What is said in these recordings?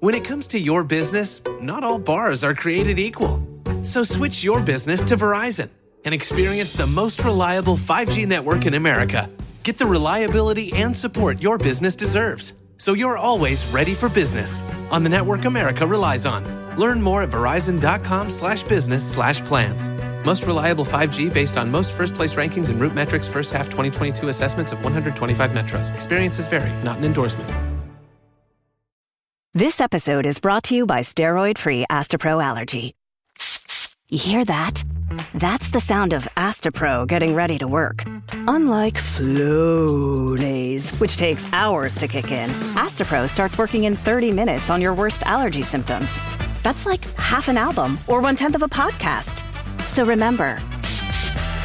When it comes to your business, not all bars are created equal. So switch your business to Verizon and experience the most reliable 5G network in America. Get the reliability and support your business deserves. So you're always ready for business on the network America relies on. Learn more at verizon.com slash business slash plans. Most reliable 5G based on most first place rankings and RootMetrics first half 2022 assessments of 125 metros. Experiences vary, not an endorsement. This episode is brought to you by steroid free Astepro Allergy. You hear that? That's the sound of Astepro getting ready to work. Unlike Flonase, which takes hours to kick in, Astepro starts working in 30 minutes on your worst allergy symptoms. That's like half an album or one tenth of a podcast. So remember,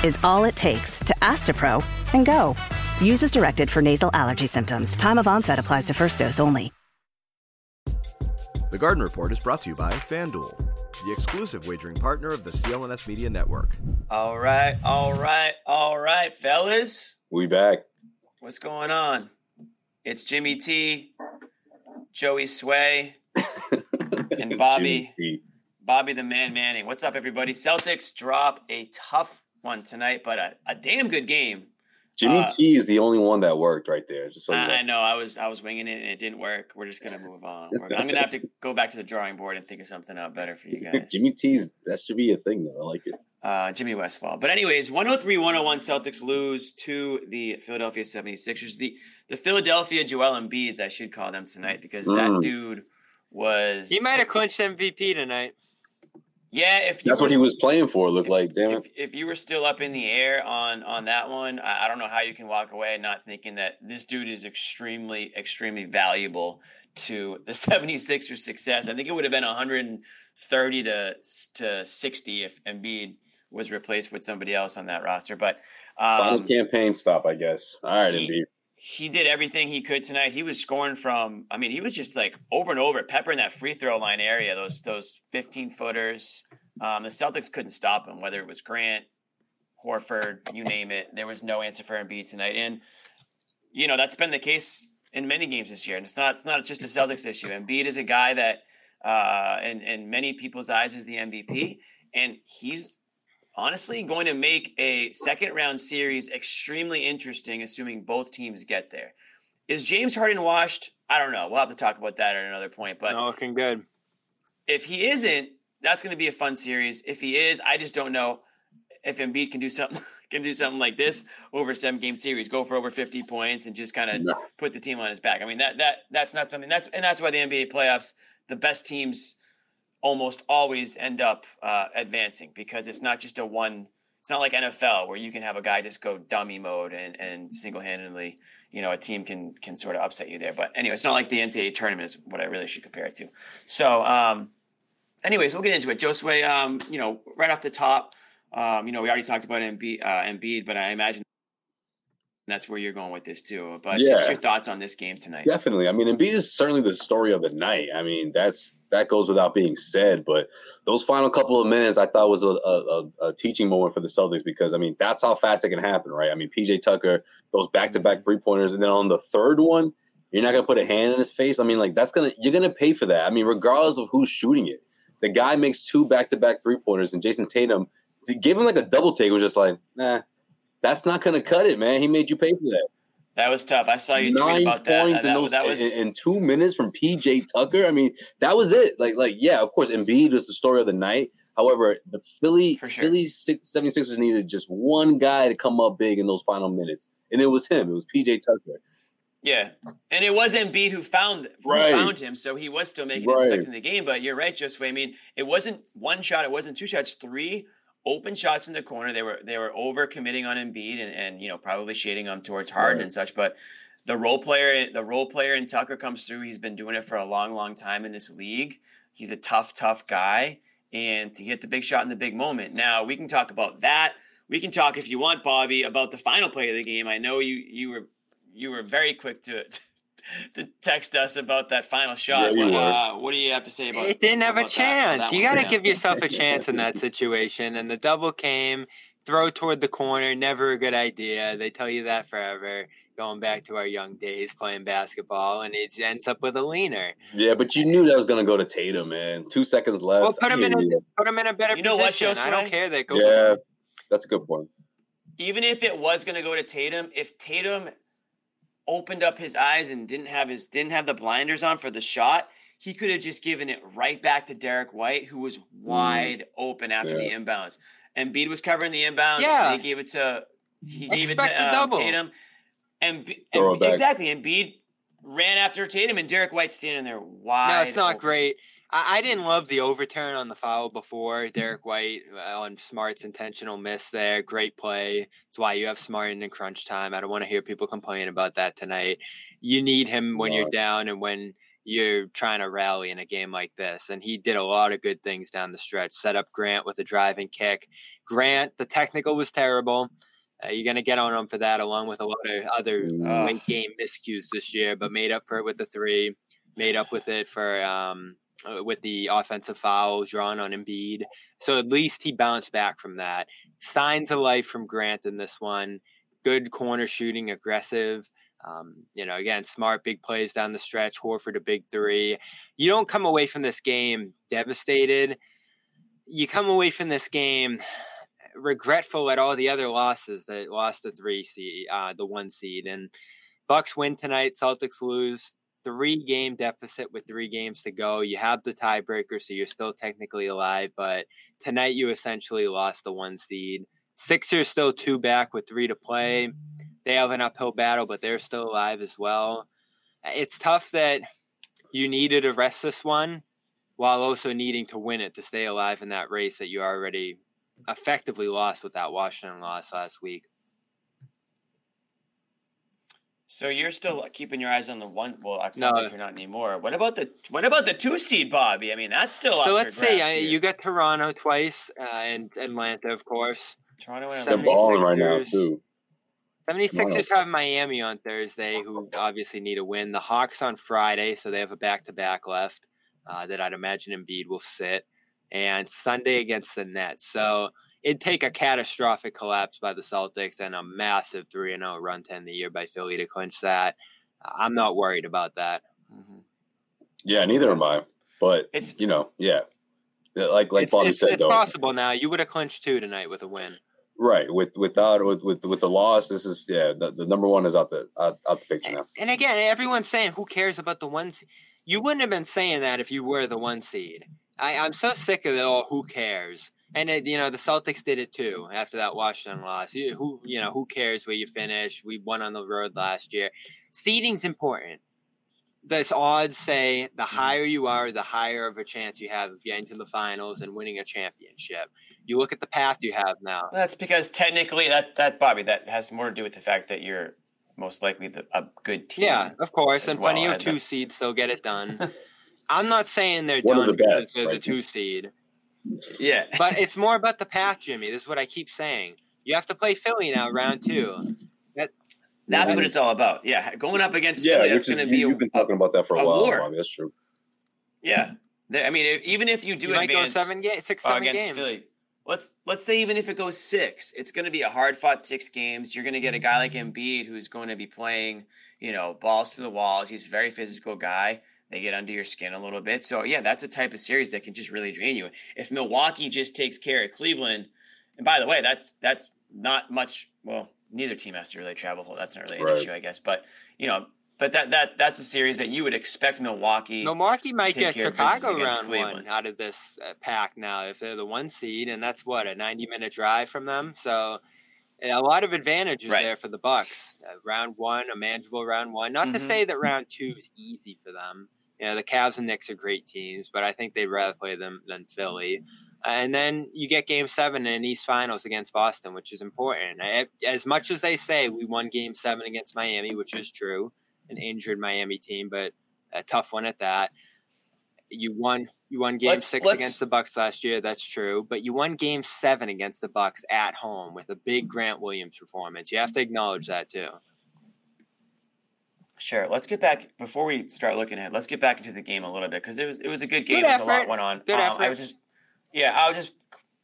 is all it takes to Astepro and go. Use as directed for nasal allergy symptoms. Time of onset applies to first dose only. The Garden Report is brought to you by FanDuel, the exclusive wagering partner of the CLNS Media Network. All right, all right, all right, fellas. We back. What's going on? It's Jimmy T, Joey Sway, and Bobby. Bobby the Man Manning. What's up, everybody? Celtics drop a tough one tonight, but a, a damn good game. Jimmy Uh, T is the only one that worked right there. Just so you I, know. I know I was I was winging it and it didn't work. We're just gonna move on. We're- I'm gonna have to go back to the drawing board and think of something out better for you guys. Jimmy T's that should be a thing though. I like it. Uh, Jimmy Westfall. But anyways, 103-101 Celtics lose to the Philadelphia 76ers. The the Philadelphia Joel Embiids, I should call them tonight because that Mm. dude was He might have clinched MVP tonight. Yeah, if you That's what he was playing for. Looked like damn if, if you were still up in the air on on that one, I, I don't know how you can walk away not thinking that this dude is extremely extremely valuable to the 76ers success. I think it would have been 130 to to 60 if Embiid was replaced with somebody else on that roster, but Final um, campaign stop, I guess. All right, he- Embiid. He did everything he could tonight. He was scoring from, I mean, he was just like over and over, peppering that free throw line area, those those 15 footers. Um, the Celtics couldn't stop him, whether it was Grant, Horford, you name it. There was no answer for Embiid tonight, and you know that's been the case in many games this year. And it's not it's not just a Celtics issue. Embiid is a guy that, uh, in in many people's eyes, is the MVP, and he's honestly going to make a second round series extremely interesting, assuming both teams get there. Is James Harden washed? I don't know. We'll have to talk about that at another point. But Not looking good. if he isn't, that's going to be a fun series. If he is, I just don't know if Embiid can do something can do something like this over a seven game series, go for over fifty points, and just kind of No. put the team on his back. I mean that that that's not something that's and that's why the NBA playoffs, the best teams almost always end up uh, advancing because it's not just a one. It's not like NFL where you can have a guy just go dummy mode and and single handedly, you know, a team can can sort of upset you there. But anyway, it's not like the NCAA tournament is what I really should compare it to. So, um, anyways, we'll get into it. Josue, um, you know, right off the top, um, you know, we already talked about Embiid, uh, Embiid, but I imagine that's where you're going with this too. But just your thoughts on this game tonight. Definitely. I mean, Embiid is certainly the story of the night. I mean, that's that goes without being said. But those final couple of minutes, I thought was a, a, a- teaching moment for the Celtics because I mean, that's how fast it can happen, right? I mean, PJ Tucker those back to back mm-hmm. three pointers, and then on the third one, you're not gonna put a hand in his face. I mean, like that's gonna you're gonna pay for that. I mean, regardless of who's shooting it, the guy makes two back to back three pointers, and Jayson Tatum to give him like a double take was just like, nah, that's not gonna cut it, man. He made you pay for that. That was tough. I saw you tweet nine about points uh, that, in those that was in, in two minutes from PJ Tucker. I mean, that was it. Like, like yeah, of course, Embiid was the story of the night. However, the Philly For sure. Philly six, 76ers needed just one guy to come up big in those final minutes, and it was him. It was PJ Tucker. Yeah, and it was Embiid who found who Right. found him, so he was still making Right. his effect in the game. But you're right, Josue. I mean, it wasn't one shot, it wasn't two shots, three open shots in the corner. They were they were over committing on Embiid and, and you know probably shading him towards Harden Right. and such. But the role player, the role player in Tucker comes through. He's been doing it for a long, long time in this league. He's a tough, tough guy, and to hit the big shot in the big moment. Now we can talk about that. We can talk if you want, Bobby, about the final play of the game. I know you you were you were very quick to to text us about that final shot. Yeah, but, uh, what do you have to say about It didn't have a about that- chance. that you got to Yeah. give yourself a chance in that situation. And the double came. throw toward the corner, never a good idea. They tell you that forever. Going back to our young days playing basketball, and it ends up with a leaner. Yeah, but you knew that was gonna go to Tatum, man. Two seconds left. Well, put him in a put him in a better You know what, position. I don't care that goes. Yeah, that's a good point. even if it was going to go to Tatum, if Tatum opened up his eyes and didn't have his didn't have the blinders on for the shot, he could have just given it right back to Derrick White, who was wide open after the inbounds. And Embiid was covering the inbounds. Yeah. and he gave it to he gave it to um, double. Tatum. And, and exactly, and Embiid ran after Tatum, and Derrick White standing there wide. No, it's not open. great. I, I didn't love the overturn on the foul before Derrick White uh, on Smart's intentional miss there. Great play. That's why you have Smart in crunch time. I don't want to hear people complain about that tonight. You need him when you're down and when you're trying to rally in a game like this. And he did a lot of good things down the stretch. Set up Grant with a driving kick. Grant, the technical was terrible. Uh, you're going to get on him for that, along with a lot of other Mm. late game miscues this year, but made up for it with the three, made up with it for um, uh, with the offensive foul drawn on Embiid. So at least he bounced back from that. Signs of life from Grant in this one. Good corner shooting, aggressive. Um, you know, again, smart big plays down the stretch. Horford a big three. You don't come away from this game devastated. You come away from this game regretful at all the other losses that lost the three seed, uh, the one seed, and Bucks win tonight. Celtics lose. Three game deficit with three games to go. You have the tiebreaker, so you're still technically alive. But tonight, you essentially lost the one seed. Sixers still two back with three to play. They have an uphill battle, but they're still alive as well. It's tough that you needed to rest this one while also needing to win it to stay alive in that race that you already effectively lost with that Washington loss last week. So you're still keeping your eyes on the one. Well, it sounds No. like you're not anymore. What about the what about the two seed, Bobby? I mean, that's still So for let's see. I, you got Toronto twice uh, and Atlanta, of course. Toronto and They're 76ers. balling right now too. 76ers have Miami on Thursday, who obviously need a win. The Hawks on Friday, so they have a back to back left uh, that I'd imagine Embiid will sit. And Sunday against the Nets. So it'd take a catastrophic collapse by the Celtics and a massive 3 0 run to end the year by Philly to clinch that. I'm not worried about that. Mhm. Yeah, neither am I. But It's you know, yeah, Yeah, like like it's Bobby it's, said it's though, possible now. You would have clinched two tonight with a win. right? With without with with with the loss, this is yeah, the, the number one is out the out, out the picture now. And again, everyone's saying, who cares about the one seed? You wouldn't have been saying that if you were the one seed. I, I'm so sick of it all. Who cares? And it, you know, the Celtics did it too after that Washington loss. You, who, you know, who cares where you finish? We won on the road last year. Seeding's important. This odds say the mm-hmm. higher you are, the higher of a chance you have of getting to the finals and winning a championship. You look at the path you have now. That's because technically that that Bobby that has more to do with the fact that you're most likely the, a good team. Yeah, of course, and plenty well, of and two seeds still get it done. I'm not saying they're One done the because best, they're the two seed, yeah. but it's more about the path, Jimmy. This is what I keep saying. You have to play Philly now, round two. That that's what it's all about. Yeah, going up against Yeah, Philly, which that's going to be a, you've been talking about that for a, a while. war. That's true. yeah. I mean, even if you do You might go advance seven games, six, uh, seven against games. Philly, let's let's say even if it goes six, it's going to be a hard fought six games. You're going to get a guy like Embiid who's going to be playing, you know, balls to the walls. He's a very physical guy. They get under your skin a little bit. So yeah, that's a type of series that can just really drain you. If Milwaukee just takes care of Cleveland, and by the way, that's that's not much. Well, neither team has to really travel. That's not really an Right. issue, I guess. But you know, but that that that's a series that you would expect Milwaukee. Milwaukee might take get care of business Chicago round Cleveland. one out of this uh, pack now if they're the one seed, and that's what a 90 minute drive from them. So a lot of advantages Right. there for the Bucks. Uh, round one, a manageable round one. Not to Mhm. say that round two is easy for them. You know, the Cavs and Knicks are great teams, but I think they'd rather play them than Philly. And then you get Game Seven in East Finals against Boston, which is important. I- As much as they say we won Game Seven against Miami, which is true, an injured Miami team, but a tough one at that. You won. You won Game Let's- 6 let's- against the Bucks last year. That's true, but you won Game Seven against the Bucks at home with a big Grant Williams performance. You have to acknowledge that too. Sure. Let's get back before we start looking ahead. Let's get back into the game a little bit because it was it was a good game. Good a lot went on. Good Um, I was just yeah, I was just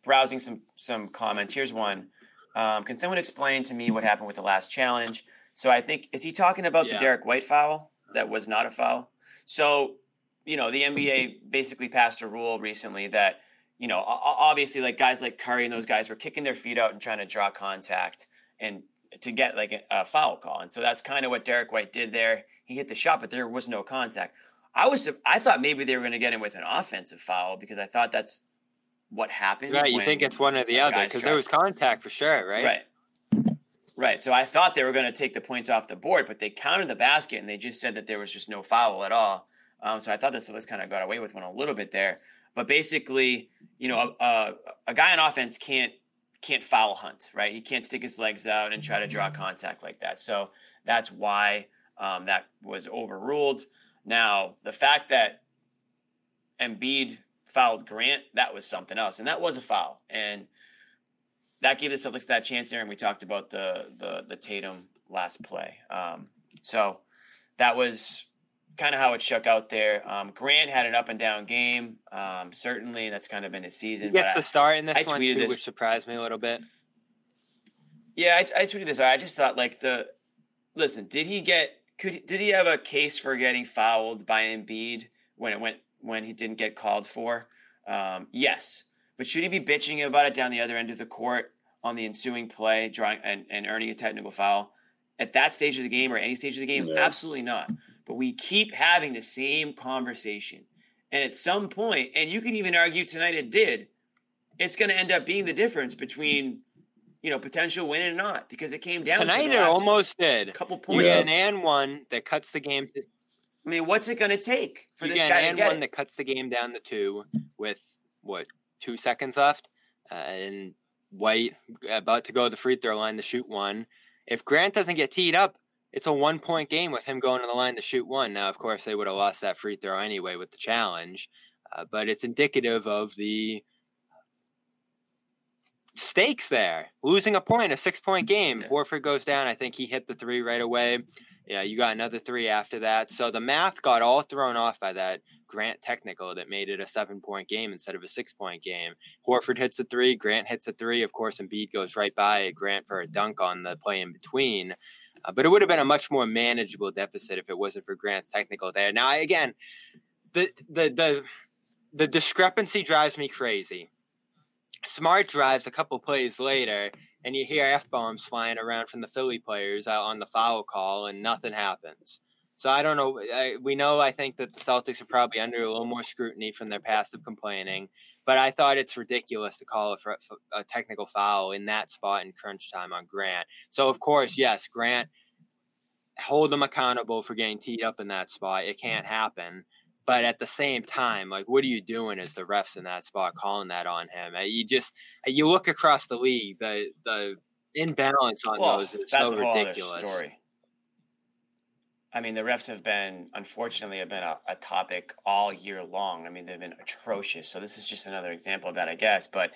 browsing some some comments. Here's one. Um, can someone explain to me what happened with the last challenge? So I think is he talking about Yeah. the Derrick White foul that was not a foul? So you know the NBA basically passed a rule recently that you know obviously like guys like Curry and those guys were kicking their feet out and trying to draw contact and to get like a, a foul call, and so that's kind of what Derrick White did there. He hit the shot, but there was no contact. I was I thought maybe they were going to get him with an offensive foul because I thought that's what happened. Right, you think it's one or the other because there was contact for sure, right? Right. Right. So I thought they were going to take the points off the board, but they counted the basket and they just said that there was just no foul at all. Um, so I thought the Celtics kind of got away with one a little bit there. But basically, you know, a, a, a guy on offense can't can't foul hunt, right? He can't stick his legs out and try to draw contact like that. So that's why um, that was overruled. Now, the fact that Embiid fouled Grant, that was something else, and that was a foul. And that gave the Celtics that chance there, and we talked about the the the Tatum last play. Um, so that was kind of how it shook out there. Um, Grant had an up and down game. Um, certainly, that's kind of been his season. He gets but to start in this I one tweeted too, this- which surprised me a little bit. Yeah, I, I tweeted this. I just thought like the listen. Did he get? Could did he have a case for getting fouled by Embiid when it went when he didn't get called for? Um, yes, but should he be bitching about it down the other end of the court on the ensuing play, drawing and, and earning a technical foul at that stage of the game or any stage of the game? No. Absolutely not. But we keep having the same conversation, and at some point, and you can even argue tonight it did. It's going to end up being the difference between you know, potential win and not because it came down Tonight to it almost did. A couple points. get an and one that cuts the game. To, I mean, what's it going to take for you this get guy an to and one it? that cuts the game down to two with what two seconds left, uh, and White about to go to the free throw line to shoot one. If Grant doesn't get teed up, it's a one point game with him going to the line to shoot one. Now, of course, they would have lost that free throw anyway with the challenge, uh, but it's indicative of the stakes there. Losing a point, a six point game. Yeah. Horford goes down. I think he hit the three right away. Yeah, you got another three after that. So the math got all thrown off by that Grant technical that made it a seven point game instead of a six point game. Horford hits a three, Grant hits a three. Of course, Embiid goes right by Grant for a dunk on the play in between. Uh, but it would have been a much more manageable deficit if it wasn't for Grant's technical there. Now, again, the the the the discrepancy drives me crazy. Smart drives a couple plays later, and you hear f bombs flying around from the Philly players out on the foul call, and nothing happens. So I don't know. I, we know I think that the Celtics are probably under a little more scrutiny from their passive complaining, but I thought it's ridiculous to call a, a technical foul in that spot in crunch time on Grant. So of course, yes, Grant hold them accountable for getting teed up in that spot. It can't happen. But at the same time, like, what are you doing as the refs in that spot calling that on him? Uh, You just you look across the league, the the imbalance on Well, those is so a whole other ridiculous. story. I mean, the refs have been, unfortunately, have been a, a topic all year long. I mean, they've been atrocious. So this is just another example of that, I guess. But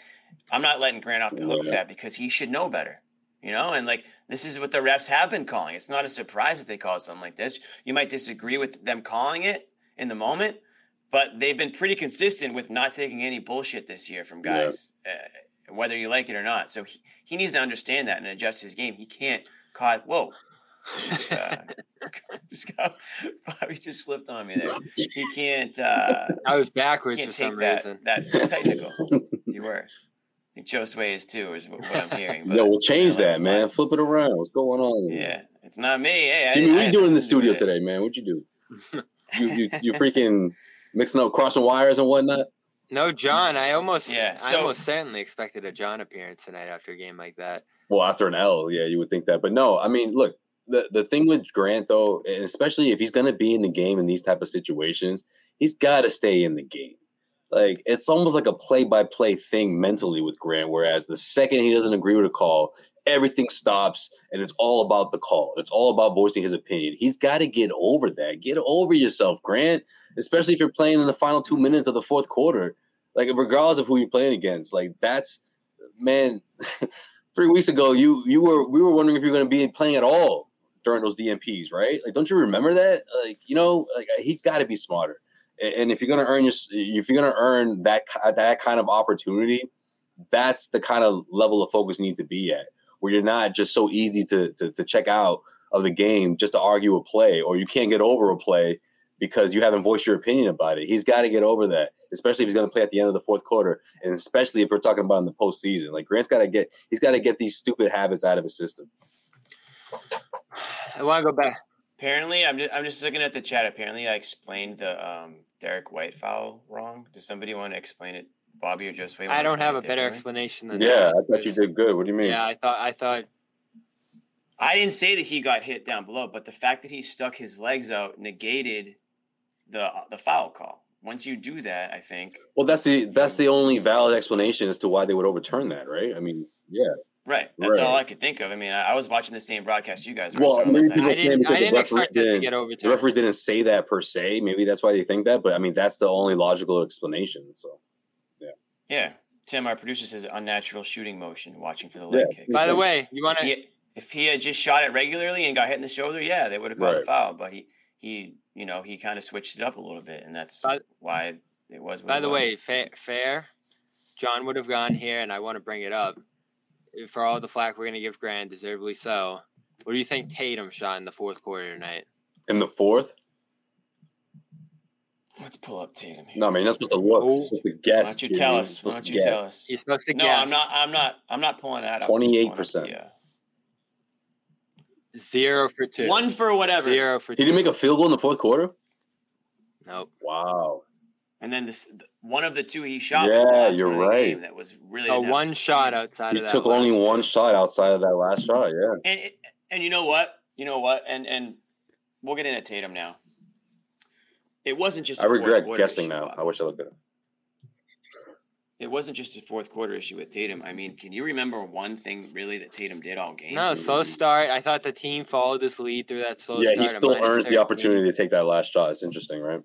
I'm not letting Grant off the hook for that because he should know better. You know, and like this is what the refs have been calling. It's not a surprise that they call something like this. You might disagree with them calling it in the moment, but they've been pretty consistent with not taking any bullshit this year from Yeah. guys, uh, whether you like it or not. So he, he needs to understand that and adjust his game. He can't caught. Whoa, uh, just got, Bobby just flipped on me there. He can't. Uh, I was backwards for some that reason. that technical. You were. I think Joe Sway is too, is what what I'm hearing. Yo, we'll but, change yeah, that, man. not- Flip it around. What's going on? Yeah, it's not me. Hey, Jimmy, didn't- what I you doing in the nothing to do studio it. today, man? What'd you do? You you you freaking mixing up crossing wires and whatnot? No, John. I almost, Yeah, I almost certainly expected a John appearance tonight after a game like that. Well, after an L, yeah, you would think that. But no, I mean, look, the the thing with Grant though, and especially if he's gonna be in the game in these type of situations, he's gotta stay in the game. Like it's almost like a play by play thing mentally with Grant, whereas the second he doesn't agree with a call, everything stops and it's all about the call. It's all about voicing his opinion. He's got to get over that. Get over yourself, Grant, especially if you're playing in the final two minutes of the fourth quarter. Like regardless of who you're playing against, like that's man. three weeks ago, you you were we were wondering if you're going to be playing at all during those DNPs, right? Like, don't you remember that? Like, you know, like he's got to be smarter. And, if you're to earn your, if you're to earn that that kind of opportunity, that's the kind of level of focus you need to be at. where you're not just so easy to to, to check out of the game just to argue a play, or you can't get over a play because you haven't voiced your opinion about it. He's got to get over that, especially if he's going to play at the end of the fourth quarter, and especially if we're talking about in the postseason. Like Grant's got to get, he's got to get these stupid habits out of his system. I want to go back. Apparently, I'm just, I'm just looking at the chat. Apparently, I explained the um, Derrick White foul wrong. Does somebody want to explain it, Bobby or Josue? I don't have a better explanation than Yeah, that. I thought you did good. What do you mean? Yeah, I thought I thought I didn't say that he got hit down below, but the fact that he stuck his legs out negated the the foul call. Once you do that, I think Well, that's the that's the only valid explanation as to why they would overturn that, right? I mean, yeah. Right. That's all I could think of. I mean, I, I was watching the same broadcast you guys were. Well, so maybe I- people I didn't because I the didn't referee expect that to didn't- get The referee didn't say that per se. Maybe that's why they think that, but I mean, that's the only logical explanation. So yeah, Yeah. Tim, our producer says unnatural shooting motion, watching for the leg Yeah. kick. By the way, you want if to he, if he had just shot it regularly and got hit in the shoulder, yeah, they would have called a foul. But he, he, you know, he kind of switched it up a little bit, and that's By- why it was. what By it the was. way, fair, fair. John would have gone here, and I want to bring it up. For all the flack we're going to give Grant, deservedly so. What do you think Tatum shot in the fourth quarter tonight? in the fourth, let's pull up Tatum here. no, man, you're not supposed to look. Oh. You're supposed to why guess. don't you Jimmy. tell us? Why don't you guess. tell us? You're supposed to No, guess. I'm not. I'm not. I'm not pulling that up. 28%. Yeah, Zero for two. one for whatever. Zero for He two. didn't make a field goal in the fourth quarter. Nope. Wow. And then this one of the two he shot. was Yeah, the you're one of the right. game That was really Oh, one a shot outside He of that. took only last one two. shot outside of that last shot. Yeah. And it- and you know what? You know what? And and we'll get into Tatum now. It wasn't just. I a fourth regret quarter guessing now. Bob. I wish I looked at it. It wasn't just a fourth quarter issue with Tatum. I mean, can you remember one thing really that Tatum did all game? No, slow mm-hmm. start. I thought the team followed this lead through that slow start. Yeah, he still minus earned the 13. opportunity to take that last shot. It's interesting, right?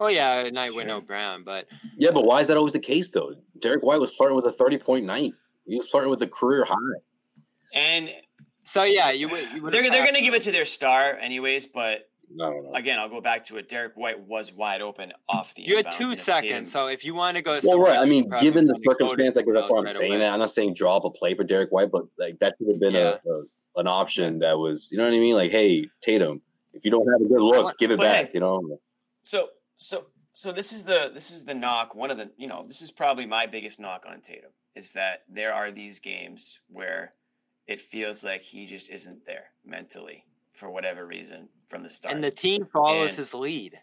Oh yeah, a night with Sure. no Brown, but Yeah, but why is that always the case though? Derrick White was flirting with a thirty point night. He was flirting with a career high. And so yeah, you would. You they're they're going to give it to their star anyways. But No, no, no. again, I'll go back to it. Derrick White was wide open off the. You had two seconds, Tatum- so if you want to go, Well, right. I mean, given the wanna go to circumstance, like that's why I'm right saying away. that. I'm not saying draw up a play for Derrick White, but like that should have been Yeah. a, a an option that was, you know what I mean? Like, hey, Tatum, if you don't have a good look, want- give it back. hey. You know? So so so this is the this is the knock. One of the you know this is probably my biggest knock on Tatum is that there are these games where it feels like he just isn't there mentally for whatever reason from the start. and the team follows And- his lead.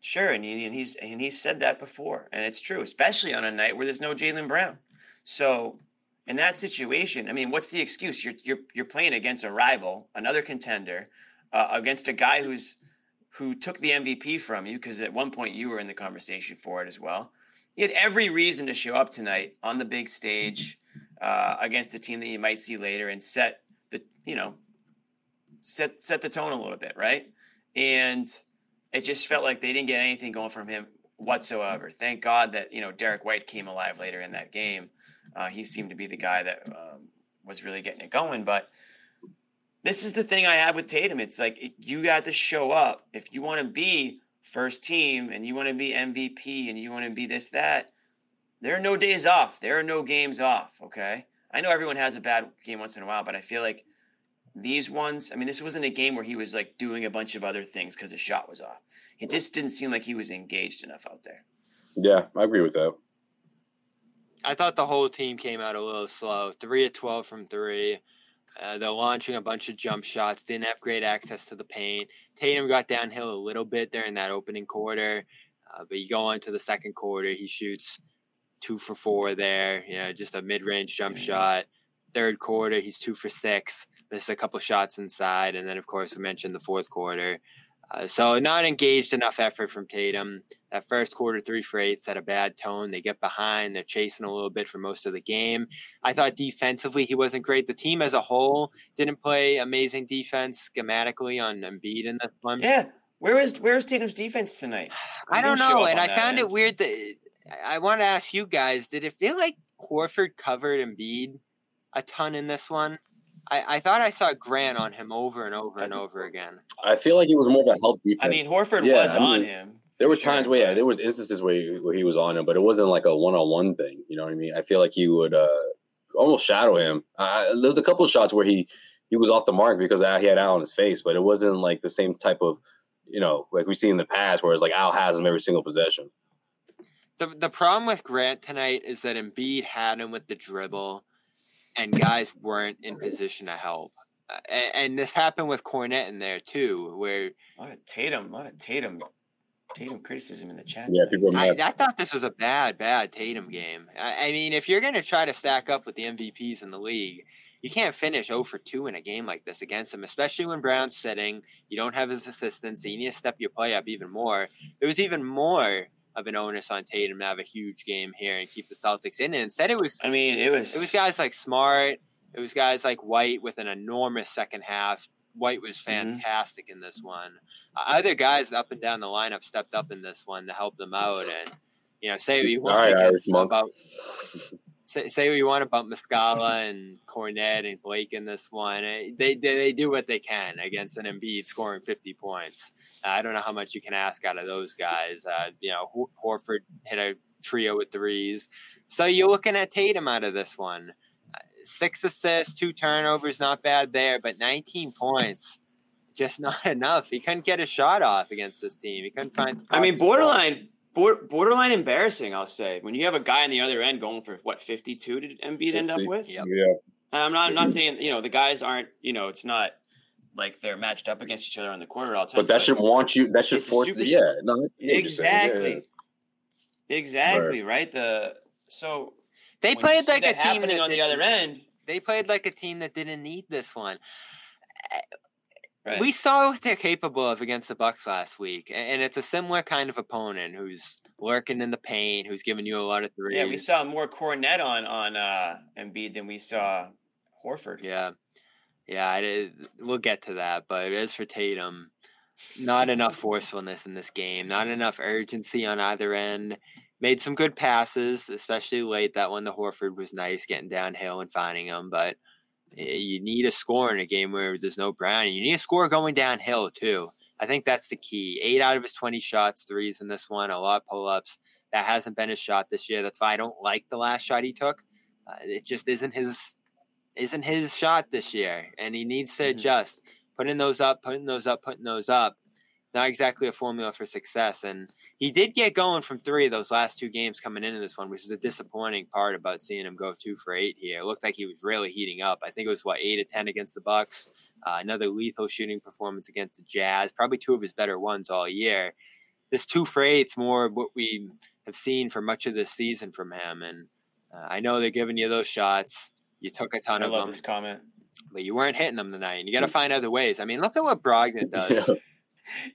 Sure, and, he, and he's and he's said that before, and it's true, especially on a night where there's no Jaylen Brown. So, in that situation, I mean, what's the excuse? You're you're you're playing against a rival, another contender, uh, against a guy who's who took the MVP from you because at one point you were in the conversation for it as well. You had every reason to show up tonight on the big stage uh, against a team that you might see later and set the you know set set the tone a little bit, right? And it just felt like they didn't get anything going from him whatsoever. Thank God that you know Derrick White came alive later in that game. Uh, he seemed to be the guy that um, was really getting it going. But this is the thing I have with Tatum. It's like you got to show up if you want to be first team and you want to be MVP and you want to be this that. There are no days off. There are no games off. Okay, I know everyone has a bad game once in a while, but I feel like these ones. I mean, this wasn't a game where he was like doing a bunch of other things because his shot was off. It just didn't seem like he was engaged enough out there. Yeah, I agree with that. I thought the whole team came out a little slow. Three of twelve from three. Uh, they're launching a bunch of jump shots. Didn't have great access to the paint. Tatum got downhill a little bit during that opening quarter, uh, but you go on to the second quarter, he shoots two for four there. You know, just a mid-range jump shot. Third quarter, he's two for six. Missed a couple shots inside, and then of course we mentioned the fourth quarter. Uh, so not engaged enough effort from Tatum. That first quarter, three for eight, set a bad tone. They get behind. They're chasing a little bit for most of the game. I thought defensively he wasn't great. The team as a whole didn't play amazing defense schematically on Embiid in this one. Yeah, where is where is Tatum's defense tonight? I don't know, and I found it weird that I want to ask you guys: Did it feel like Horford covered Embiid a ton in this one? I, I thought I saw Grant on him over and over and over again. I feel like it was more of a help defense. I mean, Horford Yeah, was I on him. there were sure, times where yeah, there was instances where he, where he was on him, but it wasn't like a one on one thing. You know what I mean? I feel like he would uh almost shadow him. Uh, there was a couple of shots where he he was off the mark because he had Al on his face, but it wasn't like the same type of you know like we've seen in the past where it's like Al has him every single possession. The the problem with Grant tonight is that Embiid had him with the dribble, and guys weren't in position to help. Uh, and, and, this happened with Kornet in there too, where a lot of Tatum, a lot of Tatum, Tatum criticism in the chat. Yeah, people. I, I, thought this was a bad, bad Tatum game. I, I mean, if you're going to try to stack up with the MVPs in the league, you can't finish 0 for 2 in a game like this against him, especially when Brown's sitting. You don't have his assistance, so you need to step your play up even more. It was even more of an onus on Tatum to have a huge game here and keep the Celtics in. And instead, it was. I mean, it was. It was guys like Smart. It was guys like White with an enormous second half. White was mm-hmm. fantastic mm-hmm. in this one. Uh, other guys up and down the lineup stepped up in this one to help them out. And you know, say what you want right, about say, say what you want about Muscala and Kornet and Blake in this one. Eh, they, they, they do what they can against an Embiid scoring 50 points. Uh, I don't know how much you can ask out of those guys. Uh, you know, Horford hit a trio with threes. So you're looking at Tatum out of this one. Uh, six assists, two turnovers, not bad there, but 19 points just not enough. He couldn't get a shot off against this team. He couldn't find. I mean, borderline borderline embarrassing, I'll say. When you have a guy on the other end going for what fifty two did Embiid 50. end up with? Yep. Yeah. And I'm not. I'm not saying you know the guys aren't. You know, it's not like they're matched up against each other on the court all the time. But that should want you. That should force. The, yeah. No. Exactly. Yeah. Exactly. Right. right. The so they played like a team that, on the other end. They played like a team that didn't need this one. Right. We saw what they're capable of against the Bucks last week, and it's a similar kind of opponent who's lurking in the paint, who's giving you a lot of threes. Yeah, we saw more Kornet on on uh, Embiid than we saw Horford. Yeah, yeah, I, we'll get to that, but as for Tatum, not enough forcefulness in this game, not enough urgency on either end. Made some good passes, especially late. That one, the Horford was nice, getting downhill and finding him, but you need a score in a game where there's no Brown. You need a score going downhill too. I think that's the key. Eight out of his 20 shots, threes in this one, a lot of pull ups. That hasn't been his shot this year. That's why I don't like the last shot he took. Uh, it just isn't his isn't his shot this year, and he needs to mm-hmm. adjust. Putting those up, putting those up, putting those up not exactly a formula for success. And he did get going from three of those last two games coming into this one, which is a disappointing part about seeing him go two for eight here. It looked like he was really heating up. I think it was what eight of ten against the Bucks. Uh, another lethal shooting performance against the Jazz. Probably two of his better ones all year. This two for eight's more what we have seen for much of this season from him. And uh, I know they're giving you those shots. You took a ton I of love them. this comment. But you weren't hitting them tonight. And you got to find other ways. I mean, look at what Brogdon does. Yeah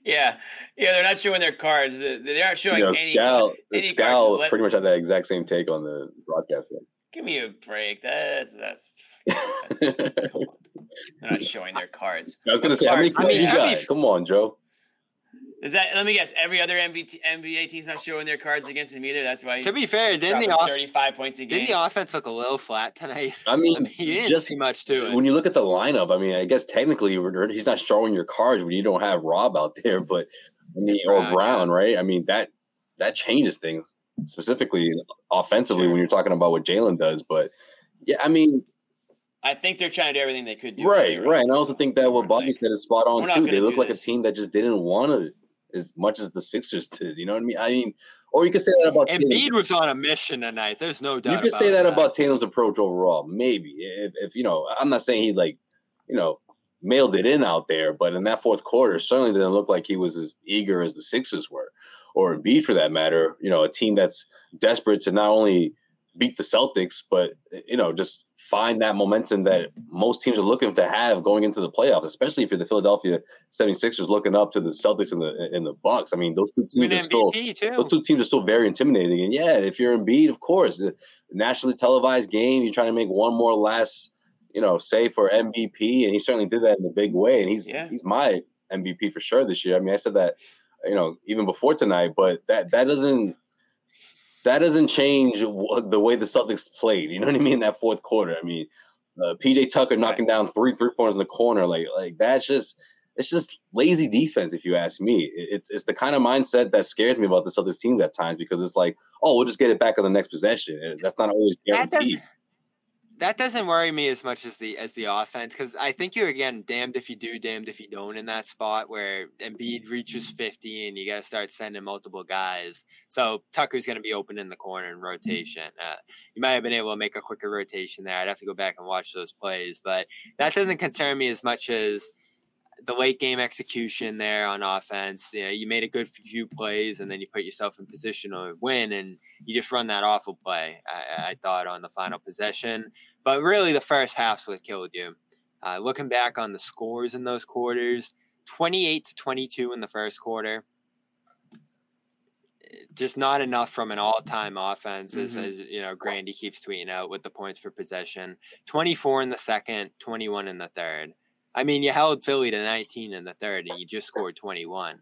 yeah, yeah, they're not showing their cards. They aren't showing you know, any. Scal, any Scal cards. pretty much had that exact same take on the broadcast. Thing. Give me a break. That's that's. that's they're not showing their cards. I was going to say, cards? how many cards I mean, you got? Come on, Joe. Is that? Let me guess. Every other NBA, NBA team's not showing their cards against him either. That's why. To be fair, didn't the off- thirty-five points a game? Didn't the offense look a little flat tonight? I mean, I mean he didn't just see much to it. When you look at the lineup, I mean, I guess technically he's not showing your cards when you don't have Rob out there, but I mean, or Brown, right? I mean that that changes things specifically offensively sure. when you're talking about what Jaylen does. But yeah, I mean, I think they're trying to do everything they could do. Right, right. And I also think that what Bobby said is spot on too. They look like this. a team that just didn't want to as much as the Sixers did. You know what I mean? I mean, or you could say that about Embiid was on a mission tonight. There's no doubt. You could say that, that, about Tatum's approach overall. Maybe if, if you know, I'm not saying he like, you know, mailed it in out there, but in that fourth quarter, certainly didn't look like he was as eager as the Sixers were, or Embiid for that matter. You know, a team that's desperate to not only beat the Celtics, but you know, just find that momentum that most teams are looking to have going into the playoffs, especially if you're the Philadelphia 76ers looking up to the Celtics and the in the Bucks. I mean, those two teams are still too. those two teams are still very intimidating. And yeah, if you're Embiid, of course, the nationally televised game, you're trying to make one more last, you know, say for MVP, and he certainly did that in a big way. And he's yeah. he's my MVP for sure this year. I mean, I said that, you know, even before tonight, but that that doesn't that doesn't change the way the Celtics played. You know what I mean? That fourth quarter. I mean, uh, PJ Tucker knocking down three three pointers in the corner, like like that's just it's just lazy defense, if you ask me. It's it's the kind of mindset that scares me about the Celtics team at times because it's like, oh, we'll just get it back on the next possession. That's not always guaranteed. That doesn't worry me as much as the as the offense because I think you're again damned if you do, damned if you don't in that spot where Embiid reaches 50 and you got to start sending multiple guys. So Tucker's going to be open in the corner in rotation. Uh, you might have been able to make a quicker rotation there. I'd have to go back and watch those plays, but that doesn't concern me as much as the late game execution there on offense. You know, you made a good few plays and then you put yourself in position to win, and you just run that awful play. I, I thought on the final possession, but really the first half's what killed you. Uh, looking back on the scores in those quarters, twenty-eight to twenty-two in the first quarter. Just not enough from an all-time offense, mm-hmm. as, as you know, Grandy keeps tweeting out with the points per possession. Twenty-four in the second, twenty-one in the third I mean, you held Philly to 19 in the third, and you just scored 21.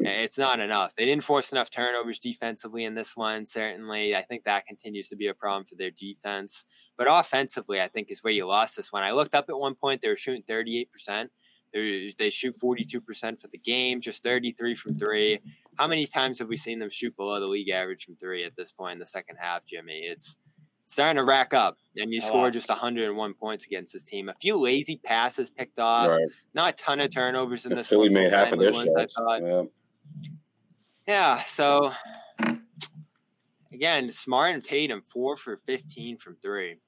It's not enough. They didn't force enough turnovers defensively in this one. Certainly, I think that continues to be a problem for their defense. But offensively, I think is where you lost this one. I looked up at one point; they were shooting 38 percent. They shoot 42 percent for the game, just 33 from three. How many times have we seen them shoot below the league average from three at this point in the second half, Jimmy? It's starting to rack up, and you score just 101 points against this team. A few lazy passes picked off, right. not a ton of turnovers in this. Philly made half of their shots. Yeah. yeah, so again, Smart and Tatum four for 15 from three.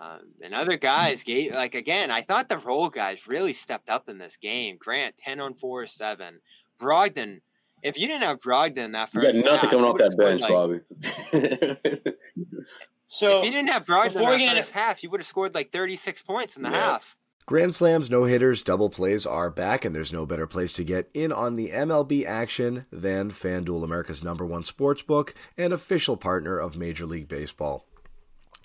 Um, and other guys gave like again. I thought the role guys really stepped up in this game. Grant ten on four seven. Brogdon. If you didn't have Brogdon that first, you got nothing half, coming off that bench, like, Bobby. So if you didn't have Brogdon before in the first half, you would have scored like 36 points in the yeah. half. Grand Slams, no hitters, double plays are back, and there's no better place to get in on the MLB action than FanDuel, America's number one sports book and official partner of Major League Baseball.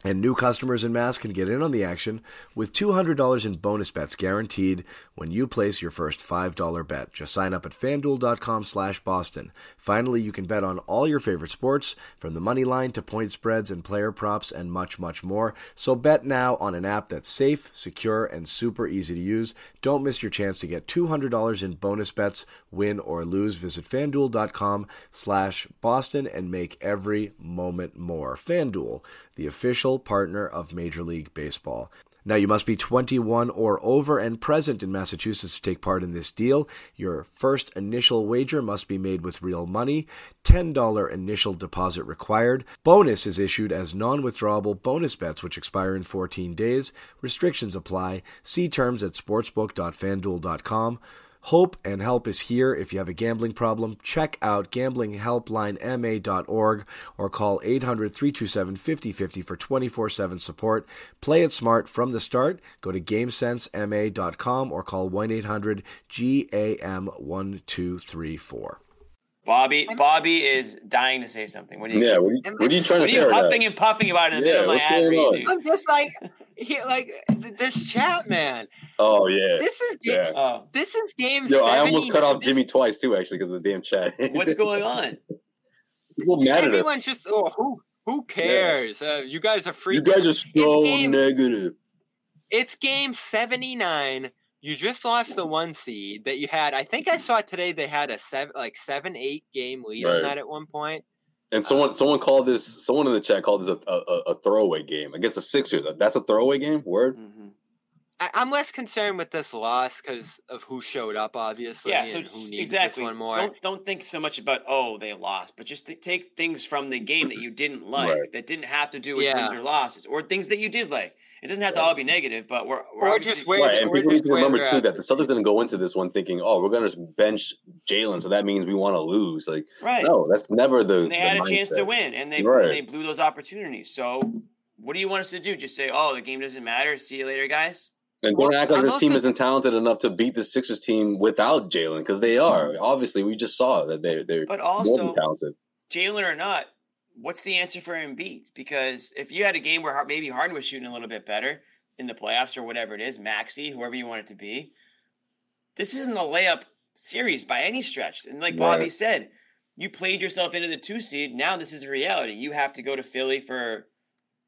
And new customers in Mass can get in on the action with $200 in bonus bets guaranteed when you place your first $5 bet. Just sign up at fanduel.com slash Boston. Finally, you can bet on all your favorite sports, from the money line to point spreads and player props and much, much more. So bet now on an app that's safe, secure, and super easy to use. Don't miss your chance to get $200 in bonus bets, win or lose. Visit fanduel.com slash Boston and make every moment more. FanDuel, the official partner of Major League Baseball. Now, you must be 21 or over and present in Massachusetts to take part in this deal. Your first initial wager must be made with real money. $10 initial deposit required. Bonus is issued as non withdrawable bonus bets, which expire in 14 days. Restrictions apply. See terms at sportsbook.fanduel.com. Hope and help is here. If you have a gambling problem, check out gamblinghelplinema.org or call 800 327 5050 for 24 7 support. Play it smart from the start. Go to gamesensema.com or call 1 800 GAM 1234. Bobby, Bobby is dying to say something. What are you? Yeah, what are you, what are you trying to say? What are you huffing and puffing about in the yeah, middle of my ad read, I'm just like, he, like this chat, man. Oh yeah, this is game. Yeah. Oh. This is game. Yo, I almost cut off Jimmy twice too, actually, because of the damn chat. What's going on? People mad Everyone's just oh, who who cares? Yeah. Uh, you guys are free. You guys are so game, negative. It's game seventy nine you just lost the one seed that you had. I think I saw today they had a seven, like seven, eight game lead right. on that at one point. And someone, um, someone called this. Someone in the chat called this a, a, a throwaway game against the Sixers. That's a throwaway game. Word. Mm-hmm. I, am less concerned with this loss because of who showed up, obviously. Yeah, so exactly. One more. Don't don't think so much about oh they lost, but just th- take things from the game that you didn't like right. that didn't have to do with yeah. wins or losses, or things that you did like. It doesn't have to all be negative, but we're, we're or just where right. and people need to remember too that the Celtics didn't go into this one thinking, "Oh, we're going to bench Jaylen, so that means we want to lose." Like, right? No, that's never the. And they the had mindset. a chance to win, and they right. and they blew those opportunities. So, what do you want us to do? Just say, "Oh, the game doesn't matter. See you later, guys." And don't act like I'm this team isn't talented enough to beat the Sixers team without Jaylen because they are. Obviously, we just saw that they're they're but also talented. Jaylen or not, what's the answer for Embiid? Because if you had a game where maybe Harden was shooting a little bit better in the playoffs or whatever it is, Maxey, whoever you want it to be, this isn't a layup series by any stretch. And like Bobby said, you played yourself into the two seed. Now this is a reality. You have to go to Philly for,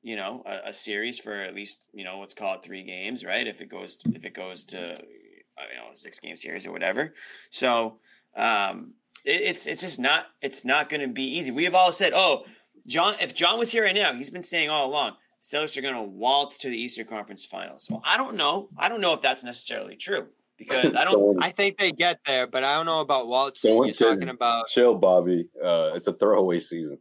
you know, a, a, series for at least you know let's call it three games, right? If it goes if it goes to you know six game series or whatever. So um, it's it's just not it's not going to be easy. We have all said, oh, John. If John was here right now, he's been saying all along Celtics are going to waltz to the Eastern Conference Finals. Well, I don't know. I don't know if that's necessarily true because I don't. Someone- I think they get there, but I don't know about Waltz. Someone You're said- talking about Chill, Bobby. Uh, it's a throwaway season.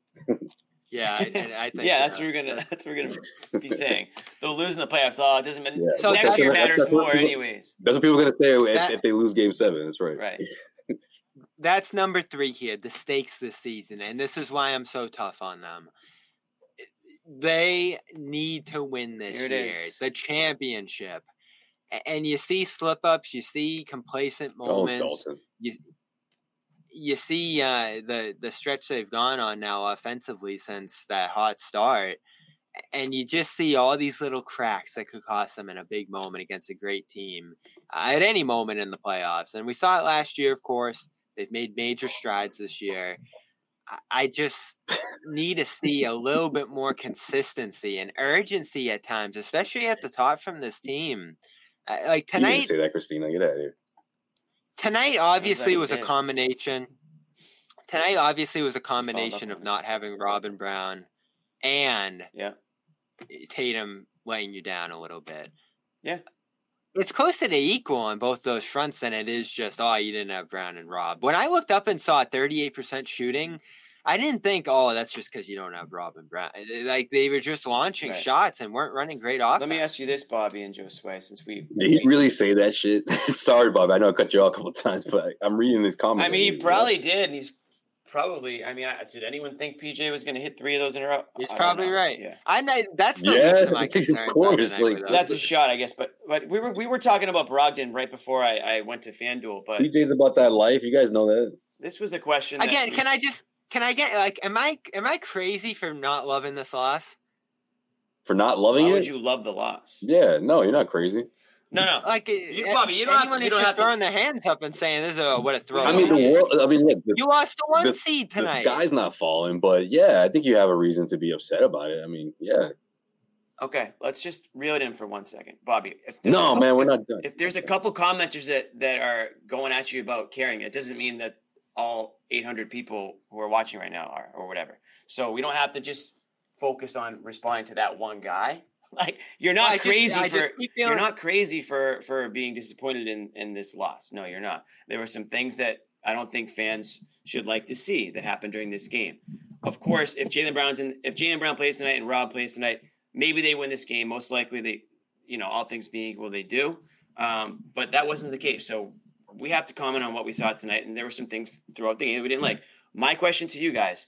yeah. I, I think yeah, that's what we're gonna. That's what we're gonna be saying. They'll lose in the playoffs. Oh, it doesn't matter. Yeah, So Next year matters more, people- anyways. That's what people are gonna say if, That- if they lose Game Seven. That's right. Right. that's number three here. The stakes this season, and this is why I'm so tough on them. They need to win this year, is. the championship. And you see slip ups, you see complacent Oh, moments. Dalton. you see uh, the the stretch they've gone on now offensively since that hot start, and you just see all these little cracks that could cost them in a big moment against a great team uh, at any moment in the playoffs. And we saw it last year, of course. They've made major strides this year. I- I just need to see a little bit more consistency and urgency at times, especially at the top from this team. Uh, Like You didn't tonight, say that, Christina. Get out of here. tonight obviously was a combination tonight obviously was a combination of not having rob and brown and Yeah. tatum letting you down a little bit Yeah. It's closer to equal on both those fronts than it is just oh you didn't have brown and rob when i looked up and saw 38% shooting i didn't think oh that's just because you don't have rob and brown Eh, like they were just launching Right. shots and weren't running great off Let me ask you this, Bobby and Josue, since we. Did he really say that shit? Sorry, Bob. I know I cut you off a couple times, but I'm reading these comments. I mean, he probably did, and he's probably. I mean, I, did anyone think PJ was going to hit three of those in a row? he's I probably know. right Yeah. i'm not that's the Yeah, least of my of course, like, with. That's a shot, I guess. But but we were we were talking about Brogdon right before I, I went to FanDuel. But DJ's about that life. You guys know that. this was a question. that- Again, can I just can I get like am I am I crazy for not loving this loss? For not loving Why it. would you love the loss? Yeah, no, you're not crazy. No, no. Like You- eh, Bobby, you don't have to- anyone you who's don't just have to- throwing their hands up and saying this is a what a throw. I mean, the world. I mean, look, the, you lost to one the- seed the tonight. sky's not falling, but yeah, I think you have a reason to be upset about it. I mean, yeah. Okay, let's just reel it in for one second, Bobby. If No, couple- man, we're not done. If there's a couple commenters that that are going at you about caring, it doesn't mean that all 800 people who are watching right now are or whatever. So we don't have to just focus on responding to that one guy. Like you're not crazy I for just you're not crazy for for being disappointed in in this loss. No, you're not. There were some things that I don't think fans should like to see that happened during this game. Of course, if Jaylen Brown's in, if Jaylen Brown plays tonight and Rob plays tonight, maybe they win this game. Most likely, they, you know, all things being equal, they do. Um, but that wasn't the case. So we have to comment on what we saw tonight, and there were some things throughout the game that we didn't like. My question to you guys: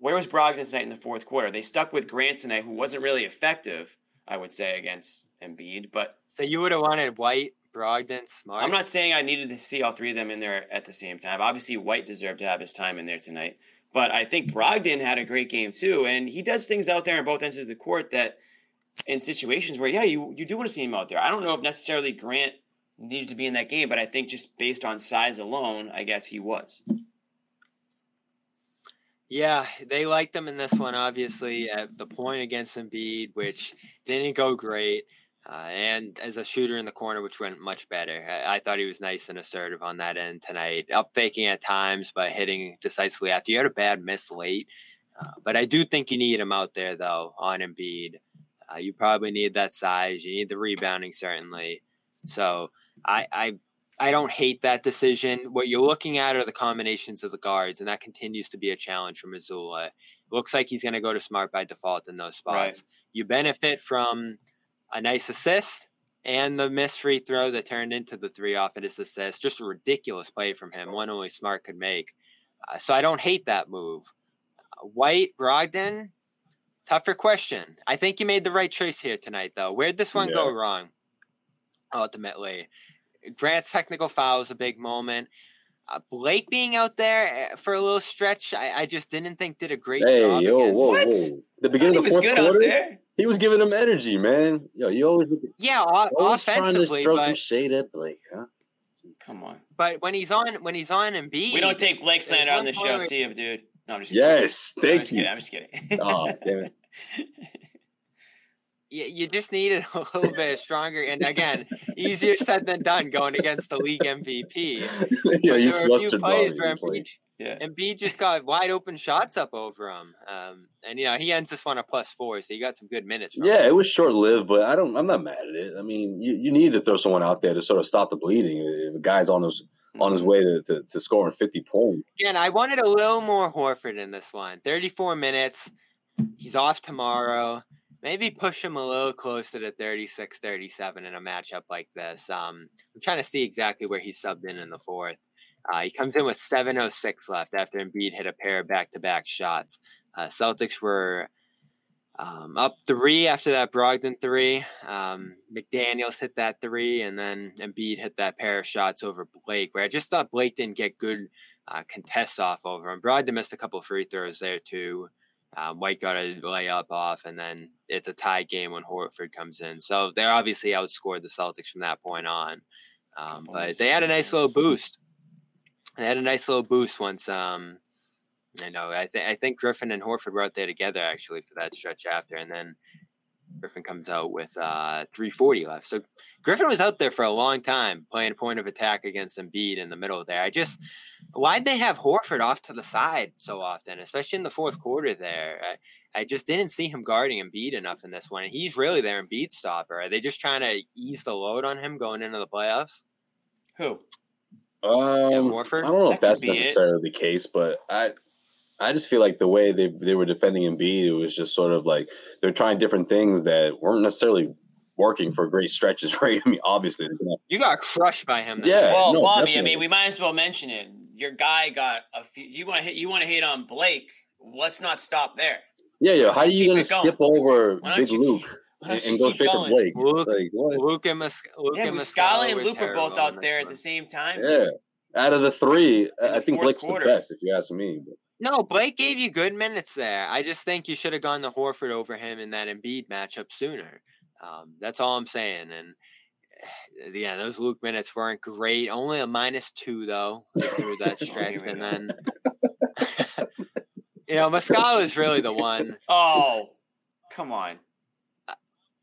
Where was Brogdon tonight in the fourth quarter? They stuck with Grant tonight, who wasn't really effective, I would say, against Embiid. But so you would have wanted White, Brogdon, Smart. I'm not saying I needed to see all three of them in there at the same time. Obviously, White deserved to have his time in there tonight. But I think Brogdon had a great game too, and he does things out there on both ends of the court that, in situations where yeah, you you do want to see him out there. I don't know if necessarily Grant needed to be in that game, but I think just based on size alone, I guess he was. Yeah, they liked them in this one, obviously, at the point against Embiid, which didn't go great. Uh, and as a shooter in the corner, which went much better. I, I thought he was nice and assertive on that end tonight, up faking at times, but hitting decisively after. You had a bad miss late. Uh, but I do think you need him out there, though, on Embiid. Uh, you probably need that size. You need the rebounding, certainly. So I, I I don't hate that decision. What you're looking at are the combinations of the guards, and that continues to be a challenge for Mazzulla. It looks like he's going to go to smart by default in those spots. Right. You benefit from a nice assist and the missed free throw that turned into the three off of his assist. Just a ridiculous play from him, one only Smart could make. Uh, so I don't hate that move. Uh, White, Brogdon, tougher question. I think you made the right choice here tonight, though. Where'd this one go wrong? Ultimately, Grant's technical foul was a big moment. Uh, Blake being out there eh, for a little stretch, I, I just didn't think did a great Hey, job. yo, against- whoa, What? whoa. The beginning of he the was fourth good quarter, out there. he was giving them energy, man. Yo, you always, Yeah, o- always trying to offensively, throw but, some shade at Blake, huh? Come on, but when he's on when he's on Embiid, we don't take Blake There's Slander on the show. where- See him, dude. No, I'm just kidding. Yes, I'm thank just you. kidding. I'm just kidding. Oh, damn it. you, you just needed a little bit stronger. And again, easier said than done going against the league MVP. yeah, But you there were a few flustered plays Bobby. where It's like- Embiid, Yeah. Embiid just got wide open shots up over him, um, and you know he ends this one a plus four, so you got some good minutes. Yeah, him. it was short lived, but I don't. I'm not mad at it. I mean, you, you need to throw someone out there to sort of stop the bleeding. If a guy's on his on his Mhm. way to, to, to scoring 50 points. Again, I wanted a little more Horford in this one. 34 minutes. He's off tomorrow. Maybe push him a little closer to 36 37 in a matchup like this. Um, I'm trying to see exactly where he subbed in in the fourth. Uh, he comes in with 7.06 left after Embiid hit a pair of back to back shots. Uh, Celtics were um, up three after that Brogdon three. Um, McDaniels hit that three, and then Embiid hit that pair of shots over Blake, where I just thought Blake didn't get good uh, contests off over him. Brogdon missed a couple free throws there too. Um, White got a layup off, and then it's a tie game when Horford comes in. So they're obviously outscored the Celtics from that point on. Um, but they had a nice little boost. They had a nice little boost once. Um, I know. I think I think Griffin and Horford were out there together actually for that stretch after, and then Griffin comes out with uh, 340 left. So Griffin was out there for a long time playing point of attack against Embiid in the middle there. I just why'd they have Horford off to the side so often, especially in the fourth quarter there? I, I just didn't see him guarding Embiid enough in this one. And he's really their Embiid stopper. Are they just trying to ease the load on him going into the playoffs? Who? Um, Horford? I don't know That if that's could be it. necessarily the case, but I I just feel like the way they, they were defending Embiid, it was just sort of like they're trying different things that weren't necessarily working for great stretches, right? I mean, obviously, You got crushed by him. that Yeah. Well, no, Bobby, I mean, we might as well mention it. Your guy got a few. You want to hit? You want to hate on Blake? Let's not stop there. yeah, yeah. How are you gonna it going. skip over Big you- Luke and, and go straight going? to Blake? Luke- Like what? Luke and Mus- Luke Yeah, and Muscala and Luke were both out there at the same time. Yeah. Out of the three, I the think fourth Blake's quarter. the best, if you ask me. But No, Blake gave you good minutes there. I just think you should have gone to Horford over him in that Embiid matchup sooner. Um, that's all I'm saying. And yeah, those Luke minutes weren't great. Only a minus two though through that stretch, and then you know Muscala is really the one. Oh, come on.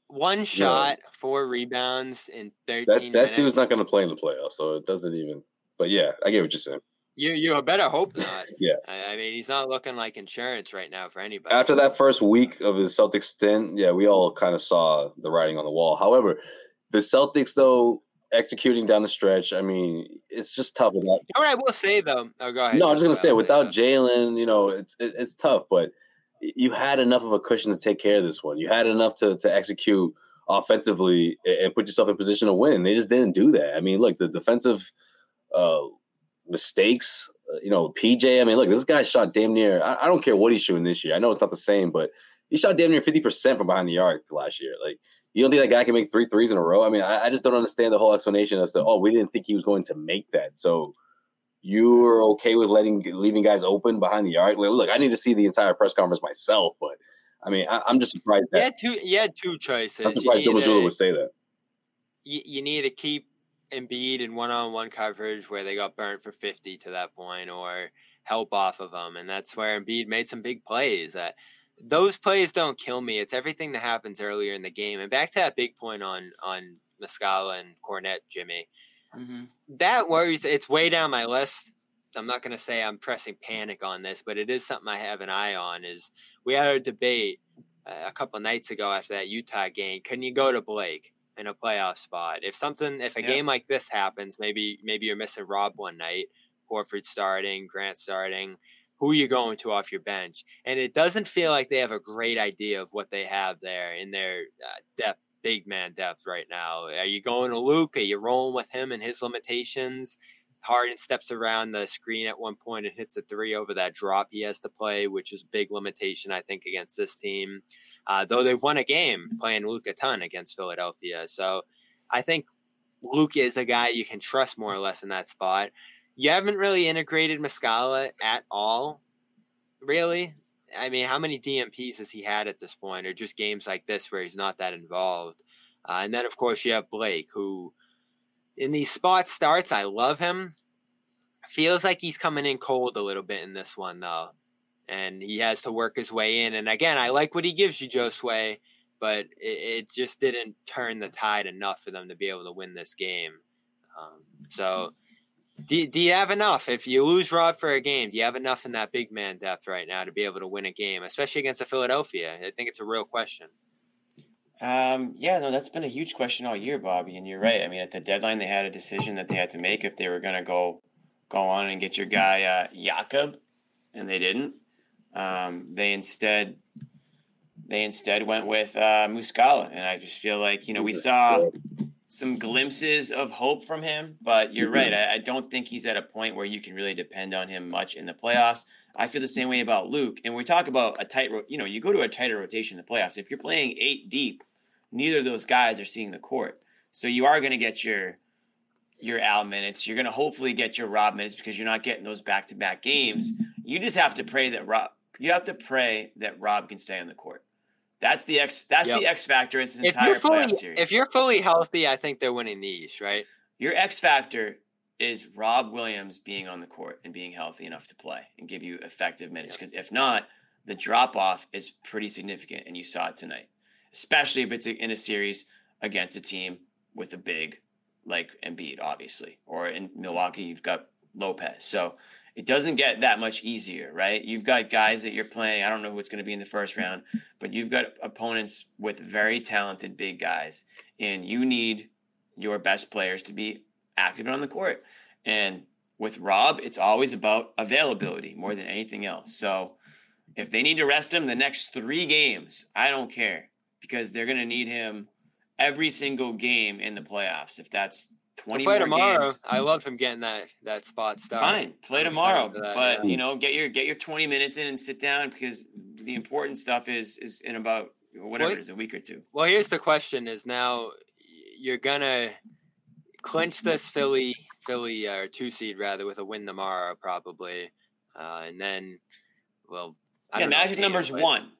One shot, four rebounds in that thirteen that minutes. dude's not going to play in the playoffs, so it doesn't even. But yeah, I get what you're saying. You you better hope not. Yeah. I, I mean he's not looking like insurance right now for anybody. After that first week of his Celtics stint, yeah, we all kind of saw the writing on the wall. However, the Celtics, though, executing down the stretch, I mean, it's just tough without. What I will say though? Oh, go ahead. No, I'm just gonna say without. Jaylen, you know, it's it, it's tough, but you had enough of a cushion to take care of this one. You had enough to to execute offensively and and put yourself in position to win. They just didn't do that. I mean, look, the defensive uh, mistakes. uh, You know, PJ. I mean, look, this guy shot damn near. I, I don't care what he's shooting this year. I know it's not the same, but he shot damn near fifty percent from behind the arc last year. Like, you don't think that guy can make three threes in a row? I mean, I, I just don't understand the whole explanation of, oh, we didn't think he was going to make that. So you're okay with letting leaving guys open behind the arc. Like, look, I need to see the entire press conference myself, but I mean, I, I'm just surprised that. had two. You had two choices. I'm surprised Joe Mazzulla would say that. you, you need to keep Embiid in one-on-one coverage where they got burnt for 50 to that point, or help off of them, and that's where Embiid made some big plays. Uh, those plays don't kill me. It's everything that happens earlier in the game. And back to that big point on on Muscala and Kornet, Jimmy. Mm-hmm. That worries. It's way down my list. I'm not going to say I'm pressing panic on this, but it is something I have an eye on. Is we had a debate uh, a couple nights ago after that Utah game. Can you go to Blake in a playoff spot? If something, if a Yeah. game like this happens, maybe maybe you're missing Rob one night, Horford starting, Grant starting. Who are you going to off your bench? And it doesn't feel like they have a great idea of what they have there in their uh, depth, big man depth right now. Are you going to Luke? Are you rolling with him and his limitations? Harden steps around the screen at one point and hits a three over that drop he has to play, which is big limitation, I think, against this team. Uh, though they've won a game playing Luke a ton against Philadelphia. So I think Luke is a guy you can trust more or less in that spot. You haven't really integrated Muscala at all, really. I mean, how many DNPs has he had at this point, or just games like this where he's not that involved? Uh, and then, of course, you have Blake, who in these spot starts, I love him. Feels like he's coming in cold a little bit in this one, though. And he has to work his way in. And again, I like what he gives you, Josue, but it, it just didn't turn the tide enough for them to be able to win this game. Um, so Do, do you have enough? If you lose Rob for a game, do you have enough in that big man depth right now to be able to win a game, especially against the Philadelphia? I think it's a real question. Um, yeah, no, that's been a huge question all year, Bobby. And you're right. I mean, at the deadline, they had a decision that they had to make if they were going to go go on and get your guy uh, Jakob, and they didn't. Um, they instead they instead went with uh, Muscala, and I just feel like you know we saw some glimpses of hope from him, but you're right. Mm-hmm. I, I, don't think he's at a point where you can really depend on him much in the playoffs. I feel the same way about Luke. And we talk about a tight, ro- you know, you go to a tighter rotation in the playoffs. If you're playing eight deep, neither of those guys are seeing the court, so you are going to get your your Al minutes. You're going to hopefully get your Rob minutes because you're not getting those back to back games. You just have to pray that Rob. You have to pray that Rob can stay on the court. That's the X. That's yep. the X factor It's an if entire fully, playoff series. If you're fully healthy, I think they're winning these, right? Your X factor is Rob Williams being on the court and being healthy enough to play and give you effective minutes. Because yep. if not, the drop off is pretty significant, and you saw it tonight. Especially if it's in a series against a team with a big like Embiid, obviously, or in Milwaukee you've got Lopez. So it doesn't get that much easier, right? You've got guys that you're playing. I don't know who it's going to be in the first round, but you've got opponents with very talented big guys, and you need your best players to be active on the court. And with Rob, it's always about availability more than anything else. So if they need to rest him the next three games, I don't care because they're going to need him every single game in the playoffs. If that's Twenty play tomorrow. Games. I love him getting that that spot start. Fine, play tomorrow, that, but yeah. you know, get your get your twenty minutes in and sit down because the important stuff is is in about whatever well, it is a week or two. Well, here's the question: Is now you're gonna clinch this Philly Philly uh, or two seed rather with a win tomorrow probably, uh, and then well, I yeah, magic number's one.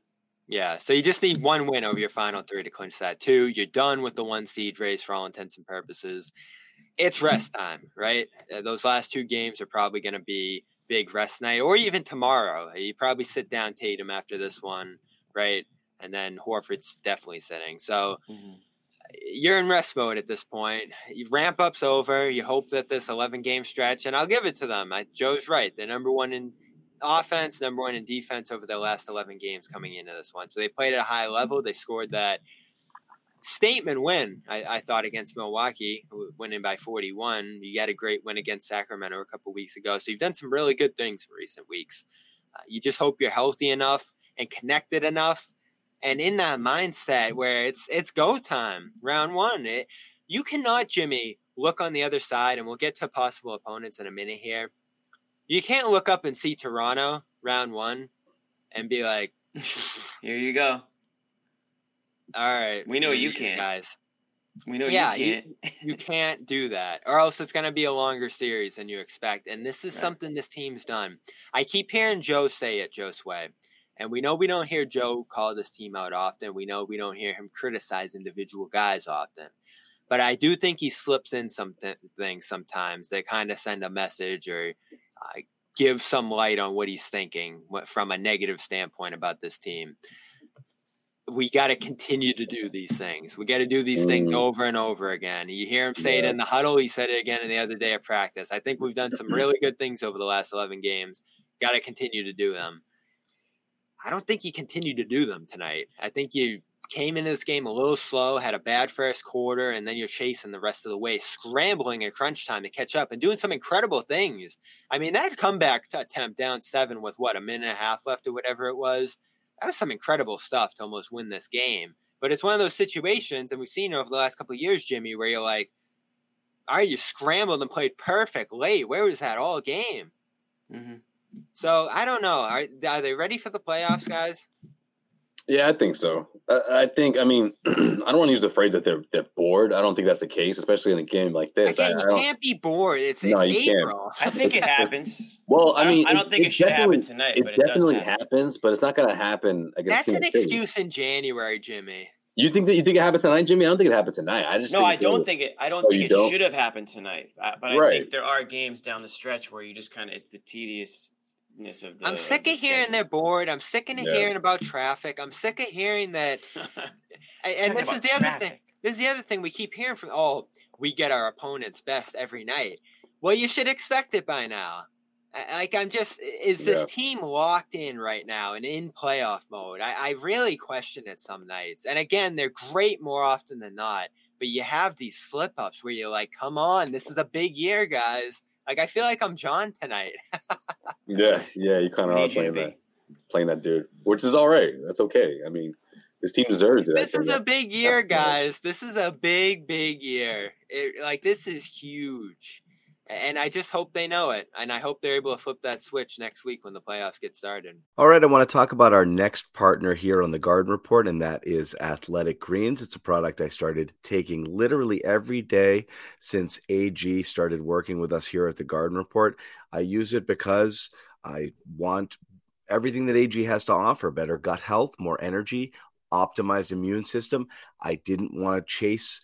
Yeah, so you just need one win over your final three to clinch that. Two, you're done with the one seed race for all intents and purposes it's rest time, right? Uh, those last two games are probably going to be big rest night, or even tomorrow. You probably sit down Tatum after this one, right? And then Horford's definitely sitting. So mm-hmm. you're in rest mode at this point. You ramp up's over. You hope that this 11 game stretch, and I'll give it to them. I, Joe's right. They're number one in offense, number one in defense over their last 11 games coming into this one. So they played at a high level. They scored that statement win, I, I, thought, against Milwaukee, winning by 41. You got a great win against Sacramento a couple weeks ago. So you've done some really good things in recent weeks. Uh, you just hope you're healthy enough and connected enough and in that mindset where it's it's go time, round one. It, you cannot, Jimmy, look on the other side, and we'll get to possible opponents in a minute here. You can't look up and see Toronto round one and be like, here you go. All right. We know you can't. Guys. We know yeah, you can't. you, you can't do that. Or else it's going to be a longer series than you expect. And this is right. something this team's done. I keep hearing Joe say it, Josue. And we know we don't hear Joe call this team out often. We know we don't hear him criticize individual guys often. But I do think he slips in some th- things sometimes that kind of send a message or uh, give some light on what he's thinking from a negative standpoint about this team we got to continue to do these things. We got to do these things mm. over and over again. You hear him say yeah. it in the huddle. He said it again in the other day of practice. I think we've done some really good things over the last 11 games. Got to continue to do them. I don't think you continued to do them tonight. I think you came into this game a little slow, had a bad first quarter, and then you're chasing the rest of the way, scrambling at crunch time to catch up and doing some incredible things. I mean, that comeback attempt down seven with what, a minute and a half left or whatever it was that was some incredible stuff to almost win this game. But it's one of those situations, and we've seen it over the last couple of years, Jimmy, where you're like, all right, you scrambled and played perfect late. Where was that all game? Mm-hmm. So I don't know. Are, are they ready for the playoffs, guys? Yeah, I think so. I, I think. I mean, I don't want to use the phrase that they're they're bored. I don't think that's the case, especially in a game like this. Again, I, you can't be bored. It's, no, it's April. Can't. I think it happens. well, I mean, I don't, think it, it should happen tonight. It, it definitely happen. happens, but it's not going to happen against. That's an excuse in January, Jimmy. You think that you think it happened tonight, Jimmy? I don't think it happened tonight. I just no, I don't think it. I don't oh, think it don't? should have happened tonight. Uh, but I right. think there are games down the stretch where you just kind of it's the tedious of the. I'm sick of, of hearing they're bored. I'm sick of yeah. hearing about traffic. I'm sick of hearing that. and this is the traffic. other thing. This is the other thing we keep hearing from. Oh, we get our opponent's best every night. Well, you should expect it by now. Like I'm just, is this yeah. team locked in right now and in playoff mode? I, I really question it some nights. And again, they're great more often than not. But you have these slip ups where you're like, "Come on, this is a big year, guys." Like I feel like I'm John tonight. yeah, yeah, you kind of are playing that, playing that dude, which is all right. That's okay. I mean, this team deserves it. This is a big year, guys. This is a big, big year. It, like this is huge and I just hope they know it. And I hope they're able to flip that switch next week when the playoffs get started. All right, I want to talk about our next partner here on the Garden Report, and that is Athletic Greens. It's a product I started taking literally every day since AG started working with us here at the Garden Report. I use it because I want everything that AG has to offer better gut health, more energy, optimized immune system. I didn't want to chase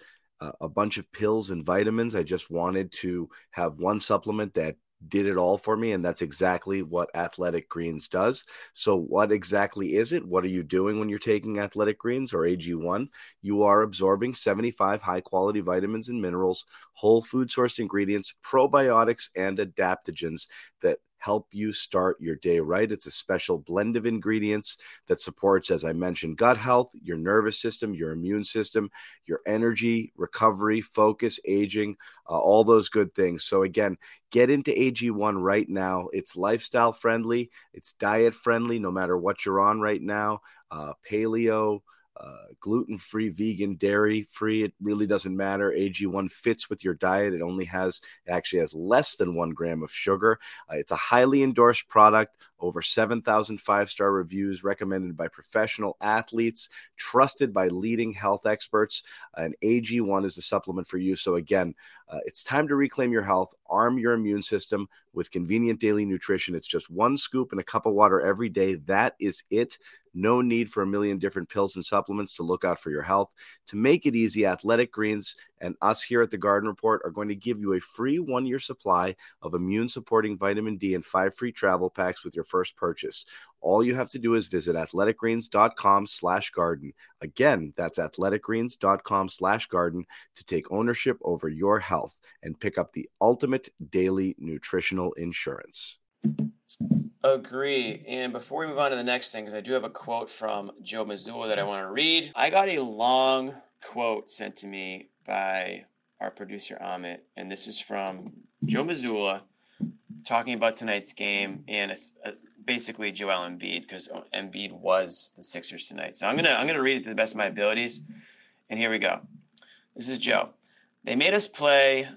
a bunch of pills and vitamins. I just wanted to have one supplement that did it all for me and that's exactly what athletic greens does. So what exactly is it? What are you doing when you're taking athletic greens or ag1 you are absorbing 75 high quality vitamins and minerals whole food sourced ingredients probiotics and adaptogens that help you start your day right. It's a special blend of ingredients that supports, as I mentioned, gut health, your nervous system, your immune system, your energy, recovery, focus, aging, uh, all those good things. So, again, get into AG1 right now. It's lifestyle friendly, it's diet friendly, no matter what you're on right now. Uh, paleo, uh, gluten free, vegan, dairy free. It really doesn't matter. AG1 fits with your diet. It only has, it actually has less than one gram of sugar. Uh, it's a highly endorsed product, over 7,000 five star reviews, recommended by professional athletes, trusted by leading health experts. and AG1 is the supplement for you. So, again, uh, it's time to reclaim your health, arm your immune system with convenient daily nutrition. It's just one scoop and a cup of water every day. That is it. No need for a million different pills and supplements to look out for your health. To make it easy, Athletic Greens and us here at the Garden Report are going to give you a free one year supply of immune supporting vitamin D and five free travel packs with your first purchase. All you have to do is visit athleticgreens.com slash garden. Again, that's athleticgreens.com slash garden to take ownership over your health and pick up the ultimate daily nutritional insurance. Agree. And before we move on to the next thing, because I do have a quote from Joe Mazzulla that I want to read. I got a long quote sent to me by our producer Amit, and this is from Joe Mazzulla talking about tonight's game and a, uh, basically Joel Embiid because Embiid was the Sixers tonight. So I'm gonna I'm gonna read it to the best of my abilities, and here we go. This is Joe. They made us play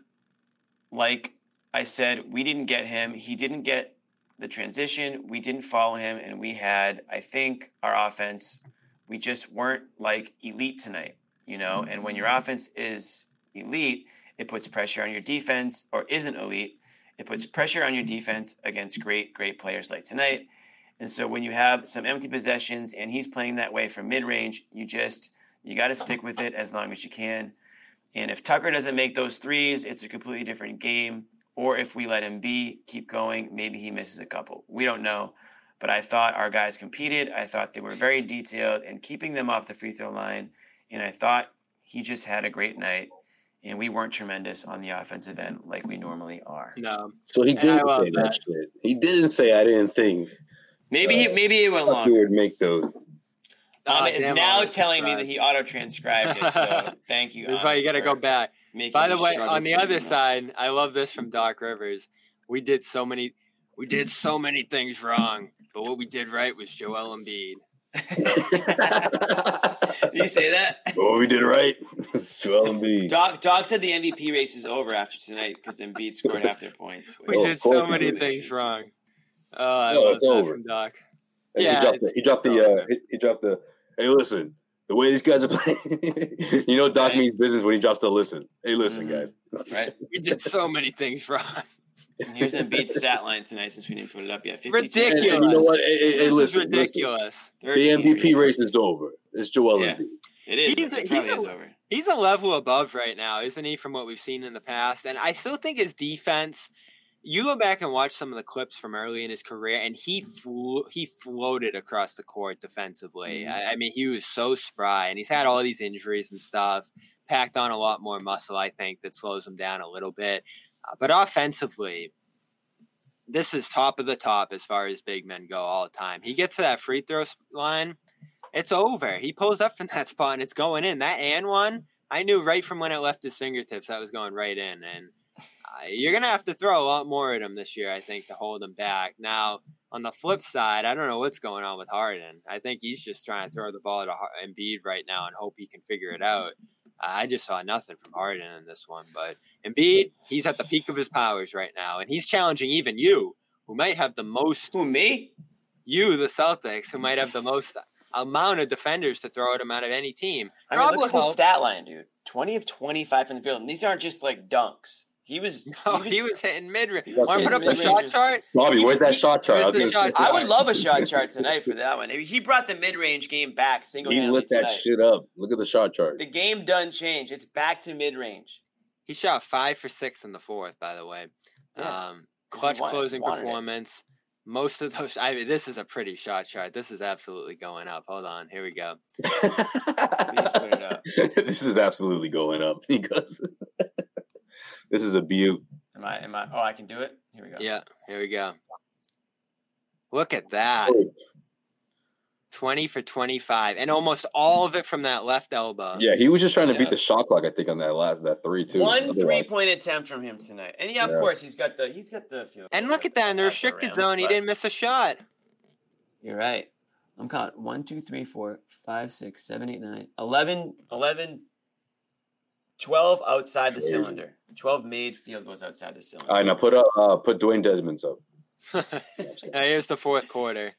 like I said. We didn't get him. He didn't get the transition. We didn't follow him, and we had I think our offense. We just weren't like elite tonight, you know. And when your offense is elite, it puts pressure on your defense, or isn't elite it puts pressure on your defense against great, great players like tonight. And so when you have some empty possessions and he's playing that way from mid range, you just you got to stick with it as long as you can. And if Tucker doesn't make those threes, it's a completely different game. Or if we let him be, keep going, maybe he misses a couple. We don't know. But I thought our guys competed. I thought they were very detailed and keeping them off the free throw line. And I thought he just had a great night and we weren't tremendous on the offensive end like we normally are. No. So he didn't say that. that. shit. He didn't say I didn't think. Maybe uh, he maybe it went long. He would make those. Um, is now telling me that he auto transcribed it. So thank you. That's why you got to go back. By the way, on the other side, I love this from Doc Rivers. We did so many, we did so many things wrong, but what we did right was Joel Embiid. did you say that? Well, we did right. It's Joel Embiid. Doc, Doc said the MVP race is over after tonight because Embiid scored half their points. We did so many things wrong. Oh, I no, love it's over. from Doc. And yeah, he dropped the. He dropped the, uh, he, he dropped the. Hey, listen. The way these guys are playing, you know, Doc right. means business when he drops the listen. Hey, listen, mm-hmm. guys. Right. We did so many things wrong. And here's Embiid's stat line tonight since we didn't put it up yet. Ridiculous. And, and you know what? Hey, hey, hey listen, ridiculous. Listen. The MVP race is over. It's Joel yeah. Embiid. It is. He's, a, he's, a, is he's a level above right now, isn't he, from what we've seen in the past? And I still think his defense. You go back and watch some of the clips from early in his career, and he flew, he floated across the court defensively. Mm-hmm. I, I mean, he was so spry, and he's had all these injuries and stuff. Packed on a lot more muscle, I think, that slows him down a little bit. But offensively, this is top of the top as far as big men go all the time. He gets to that free throw line, it's over. He pulls up from that spot and it's going in. That and one, I knew right from when it left his fingertips that was going right in. And uh, you're gonna have to throw a lot more at him this year, I think, to hold him back. Now, on the flip side, I don't know what's going on with Harden. I think he's just trying to throw the ball to Embiid right now and hope he can figure it out. I just saw nothing from Harden in this one, but Embiid, he's at the peak of his powers right now, and he's challenging even you, who might have the most. Who me? You, the Celtics, who might have the most amount of defenders to throw at him out of any team. I mean, look at the stat line, dude. Twenty of twenty-five from the field, and these aren't just like dunks. He was. No, he was, he was hitting mid range. Want to put up the shot chart? Bobby, where's that he, shot chart? I, shot I, would love a shot chart tonight for that one. He brought the mid range game back single He lit that tonight. shit up. Look at the shot chart. The game done change. It's back to mid range. He shot five for six in the fourth, by the way. Yeah. Um, clutch wanted, closing wanted performance. It. Most of those. I mean, this is a pretty shot chart. This is absolutely going up. Hold on. Here we go. this is absolutely going up. He goes. this is a beaut. Am I? Am I? Oh, I can do it. Here we go. Yeah, here we go. Look at that. 20 for 25 and almost all of it from that left elbow. Yeah, he was just trying to yeah. beat the shot clock I think on that last that 3 too. One three-point attempt from him tonight. And yeah, of yeah. course he's got the he's got the field. And look at that in the restricted zone, he didn't miss a shot. You're right. I'm caught 1 2 3 4 5 6 7 8 9 11 11 12 outside the Crazy. cylinder. 12 made field goes outside the cylinder. All right, now put up, uh, put Dwayne Dedmon's up. Now here's the fourth quarter.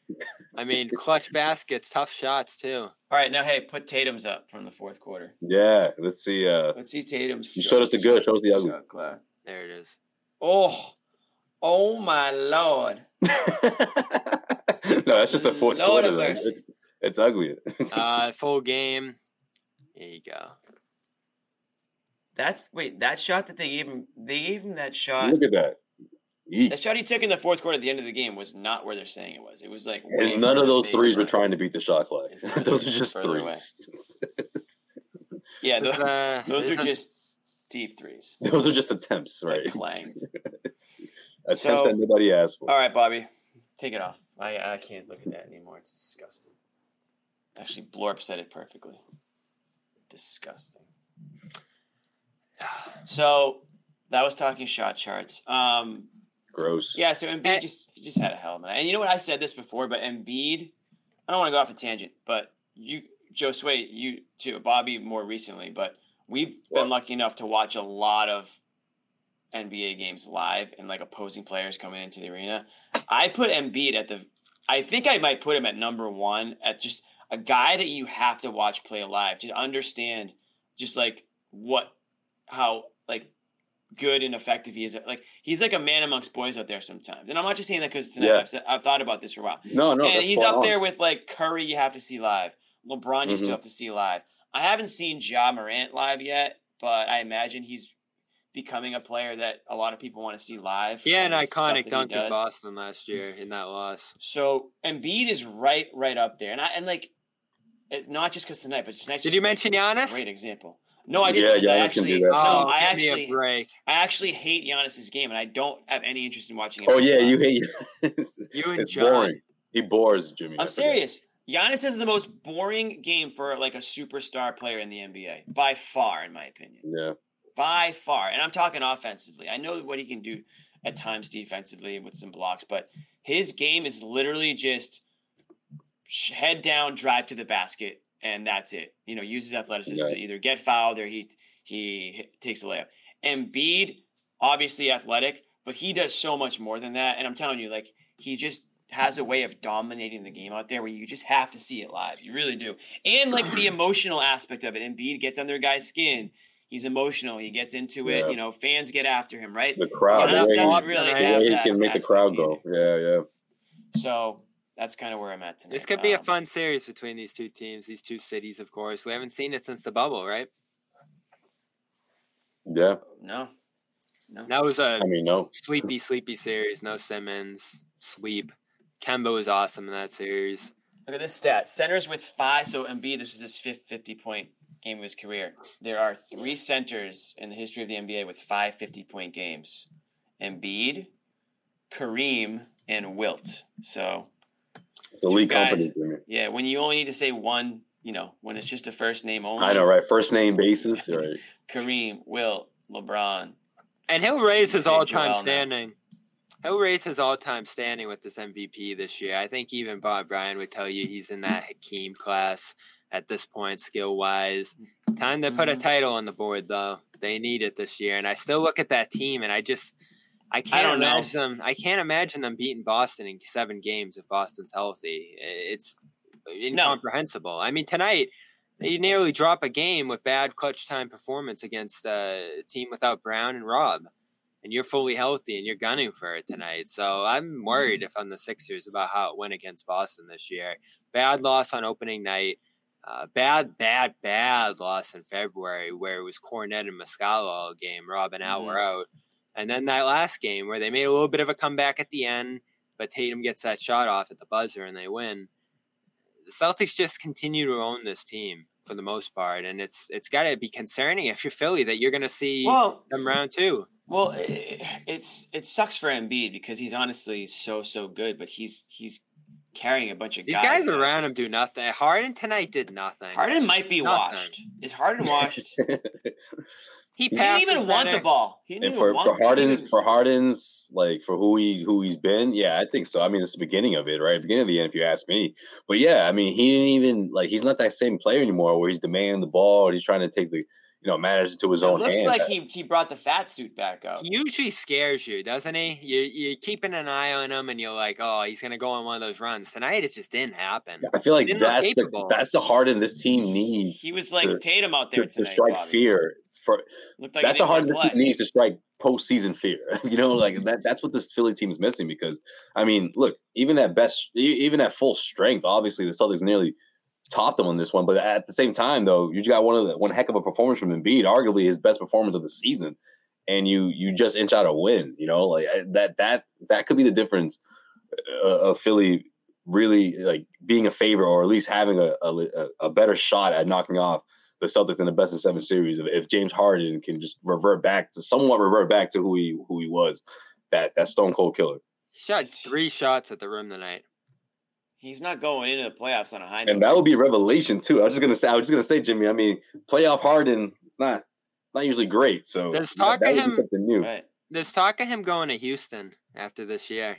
I mean, clutch baskets, tough shots too. All right, now hey, put Tatum's up from the fourth quarter. Yeah, let's see. Uh, let's see Tatum's. You showed us the good. Show us the ugly. There it is. Oh, oh my lord. no, that's just the fourth lord quarter. It's, it's ugly. uh, full game. There you go. That's wait that shot that they gave him. They gave him that shot. Look at that. Eat. The shot he took in the fourth quarter at the end of the game was not where they're saying it was. It was like and none of those threes were trying to beat the shot clock. those are just threes. yeah, those, uh, those are just deep threes. Those are just attempts, right? Clang. attempts so, that nobody asked for. All right, Bobby, take it off. I I can't look at that anymore. It's disgusting. Actually, Blorp said it perfectly. Disgusting. So that was talking shot charts. Um, Gross. Yeah, so Embiid and, just just had a hell of a night. And you know what? I said this before, but Embiid, I don't want to go off a tangent, but you, Josue, you too, Bobby more recently, but we've been lucky enough to watch a lot of NBA games live and like opposing players coming into the arena. I put Embiid at the, I think I might put him at number one at just a guy that you have to watch play live to understand just like what, how like good and effective he is. Like he's like a man amongst boys out there sometimes. And I'm not just saying that because yeah. I've, I've, thought about this for a while. No, no, and he's up on. there with like Curry. You have to see live. LeBron, you mm-hmm. still have to see live. I haven't seen Ja Morant live yet, but I imagine he's becoming a player that a lot of people want to see live. Yeah, an iconic dunk in Boston last year in that loss. So Embiid is right, right up there, and I and like, not just because tonight, but tonight. Did you mention Giannis? Great example. No, I didn't. Yeah, yeah, I actually, no, oh, I actually, I actually hate Giannis's game, and I don't have any interest in watching it. Oh yeah, you hate. you and it's John. Boring. He bores Jimmy. I'm serious. Giannis is the most boring game for like a superstar player in the NBA by far, in my opinion. Yeah. By far, and I'm talking offensively. I know what he can do at times defensively with some blocks, but his game is literally just head down, drive to the basket, and that's it. You know, uses athleticism right. to either get fouled or he he takes a layup. Embiid, obviously athletic, but he does so much more than that. And I'm telling you, like he just has a way of dominating the game out there where you just have to see it live. You really do. And like the emotional aspect of it. Embiid gets under guy's skin. He's emotional. He gets into it. Yeah. You know, fans get after him, right? The crowd. The way, doesn't really the way he can make the crowd go. Yeah, yeah. So that's kind of where I'm at tonight. This could be um, a fun series between these two teams, these two cities, of course. We haven't seen it since the bubble, right? Yeah. No. No. That was a I mean, no. sleepy, sleepy series. No Simmons, sweep. Kemba was awesome in that series. Look at this stat. Centers with five. So Embiid, this is his fifth 50 point game of his career. There are three centers in the history of the NBA with five 50 point games. Embiid, Kareem, and Wilt. So It's a Two league guys. company, yeah, when you only need to say one, you know, when it's just a first name only. I know, right? First name basis, right? Kareem, Wilt, LeBron. And he'll raise his Say all Joel time now. standing. He'll raise his all time standing with this MVP this year. I think even Bob Ryan would tell you he's in that Hakeem class at this point, skill wise. Time to Mm-hmm. put a title on the board, though. They need it this year. And I still look at that team and I just. I can't don't know. imagine them. I can't imagine them beating Boston in seven games if Boston's healthy. It's incomprehensible. I mean, tonight they nearly drop a game with bad clutch time performance against a team without Brown and Rob, and you're fully healthy and you're gunning for it tonight. So I'm worried if I'm the Sixers about how it went against Boston this year. Bad loss on opening night. Uh, bad, bad, bad loss in February where it was Kornet and Muscala all game. Rob and Al were out. And then that last game where they made a little bit of a comeback at the end, but Tatum gets that shot off at the buzzer and they win. The Celtics just continue to own this team for the most part, and it's it's got to be concerning if you're Philly that you're going to see Well, them round two. well, i- it's it sucks for Embiid because he's honestly so so good, but he's he's carrying a bunch of These guys. guys around him do nothing. Harden tonight did nothing. Harden might be Nothing. washed. Is Harden washed? he he didn't passes even want the ball. He didn't and even for, want for Harden's even- for Harden's like for who he who he's been, yeah, I think so. I mean, it's the beginning of it, right? Beginning of the end, if you ask me. But yeah, I mean, he didn't even like he's not that same player anymore where he's demanding the ball and he's trying to take the you know matters into his It own looks hands. like he he brought the fat suit back up. He usually scares you, doesn't he? You're, you're keeping an eye on him, and you're like, "Oh, he's gonna go on one of those runs tonight." It just didn't happen. I feel like that's the, that's the Harden this team needs. He was like to, Tatum out there to, to strike Bobby. fear. For like that's he the didn't Harden wanna this team play. needs to strike postseason fear. you know, like that. That's what this Philly team is missing because I mean, look, even at best, even at full strength, obviously the Celtics nearly topped them on this one. But at the same time, though, you got one of the one heck of a performance from Embiid, arguably his best performance of the season, and you you just inch out a win. You know, like that that that could be the difference uh, of Philly really like being a favorite or at least having a, a a better shot at knocking off the Celtics in the best of seven series. If, if James Harden can just revert back to somewhat revert back to who he who he was, that that Stone Cold Killer. He shot three shots at the rim tonight. He's not going into the playoffs on a high note. and that would be a revelation too. I was just gonna say, I was just gonna say, Jimmy. I mean, playoff Harden, it's not not usually great. So There's talk that of him- something new. right. There's talk of him going to Houston after this year,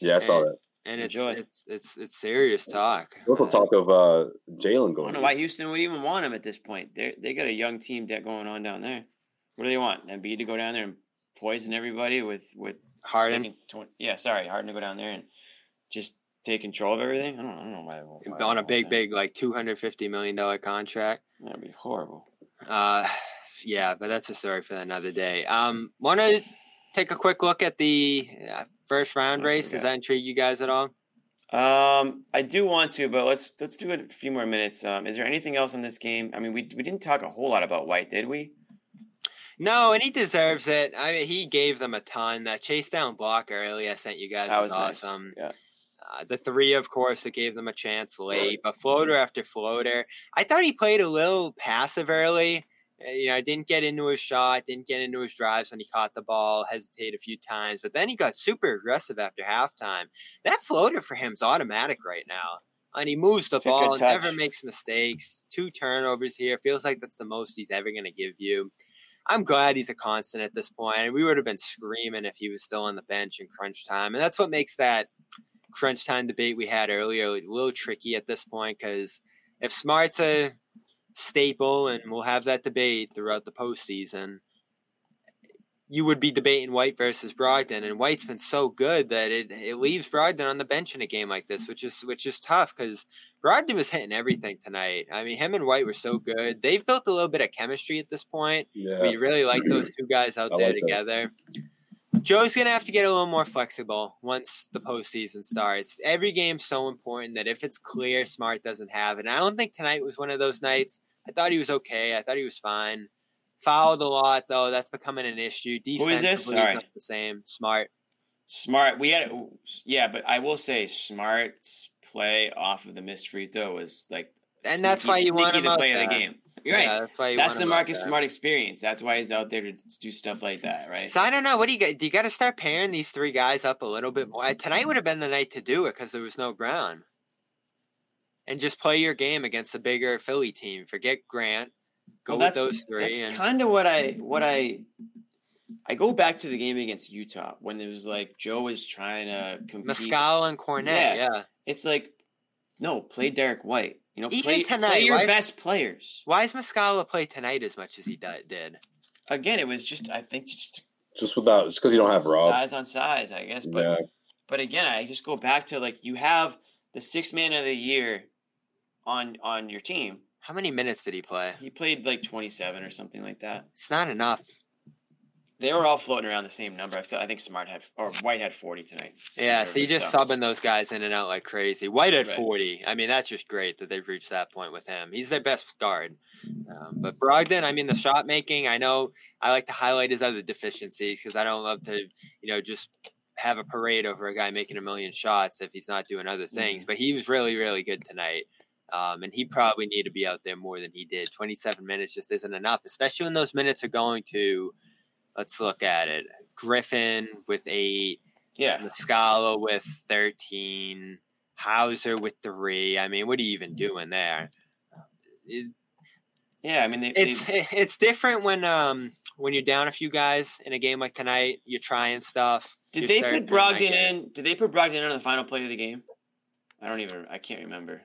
Yeah, I saw that. And it's Enjoy. it's it's it's serious talk. There's also Uh, talk of uh, Jalen I don't know why Houston would even want him at this point. They they got a young team that going on down there. What do they want? Embiid to go down there and poison everybody with with Harden taking twen- yeah, sorry, Harden to go down there and just take control of everything. I don't, I don't know why, why on a big big like 250 million dollar contract. That'd be horrible. Uh, yeah, but that's a story for another day. Um, want to take a quick look at the uh, first round race? Does that intrigue you guys at all? Um, I do want to, but let's let's do it a few more minutes. Um, is there anything else in this game? I mean, we we didn't talk a whole lot about White, did we? No, and he deserves it. I mean, he gave them a ton. That chase down block early I sent you guys That was, was nice. awesome. Yeah. Uh, the three, of course, that gave them a chance late, but floater after floater. I thought he played a little passive early. Uh, You know, didn't get into his shot, didn't get into his drives when he caught the ball, hesitate a few times, but then he got super aggressive after halftime. That floater for him is automatic right now. And he moves the It's ball, never makes mistakes. Two turnovers here. Feels like that's the most he's ever going to give you. I'm glad he's a constant at this point. And we would have been screaming if he was still on the bench in crunch time. And that's what makes that crunch time debate we had earlier a little tricky at this point because if Smart's a staple, and we'll have that debate throughout the postseason, you would be debating White versus Brogdon, and White's been so good that it, it leaves Brogdon on the bench in a game like this, which is which is tough because Brogdon was hitting everything tonight. I mean, him and White were so good. They've built a little bit of chemistry at this point. Yeah. We really like those two guys out I there like that. Joe's gonna have to get a little more flexible once the postseason starts. Every game's so important that if it's clear Smart doesn't have it, and I don't think tonight was one of those nights. I thought he was okay. I thought he was fine. Fouled a lot though. That's becoming an issue. Who is this? He's Sorry. not the same. Smart. Smart. We had yeah, but I will say Smart's play off of the missed free throw was like And that's why you want sneaky him the play of the game. You're right. Yeah, that's why you That's the Marcus there. Smart experience. That's why he's out there to do stuff like that, right? So I don't know. What do you got? Do you got to start pairing these three guys up a little bit more? Tonight would have been the night to do it because there was no ground, and just play your game against the bigger Philly team. Forget Grant. Go Well, with those three. That's and kind of what I what I I go back to the game against Utah when it was like Joe was trying to compete. Mescal and Cornette. Yeah. Yeah. It's like no, play Derek White. You know, Even play, tonight, play your why- best players. Why is Muscala play tonight as much as he di- did? Again, it was just I think just Just without, just because you don't have Rob. size on size, I guess. But Yeah. but again, I just go back to like you have the sixth man of the year on on your team. How many minutes did he play? He played like twenty seven or something like that. It's not enough. They were all floating around the same number. Except I think Smart had or White had forty tonight. Yeah, so you Deservedly just so. subbing those guys in and out like crazy. White at Right. 40. I mean, that's just great that they've reached that point with him. He's their best guard. Um, but Brogdon, I mean, the shot making, I know I like to highlight his other deficiencies because I don't love to, you know, just have a parade over a guy making a million shots if he's not doing other things. But he was really, really good tonight. Um, and he probably needed to be out there more than he did. 27 minutes just isn't enough, especially when those minutes are going to, let's look at it, Griffin with eight. Yeah, Scala with 13, Hauser with three. I mean, what are you even doing there? It- yeah. I mean, they, it's they, it's different when um when you're down a few guys in a game like tonight. You're trying stuff. did they put to- I Brogdon in? Did they put Brogdon in on the final play of the game? I don't even. I can't remember.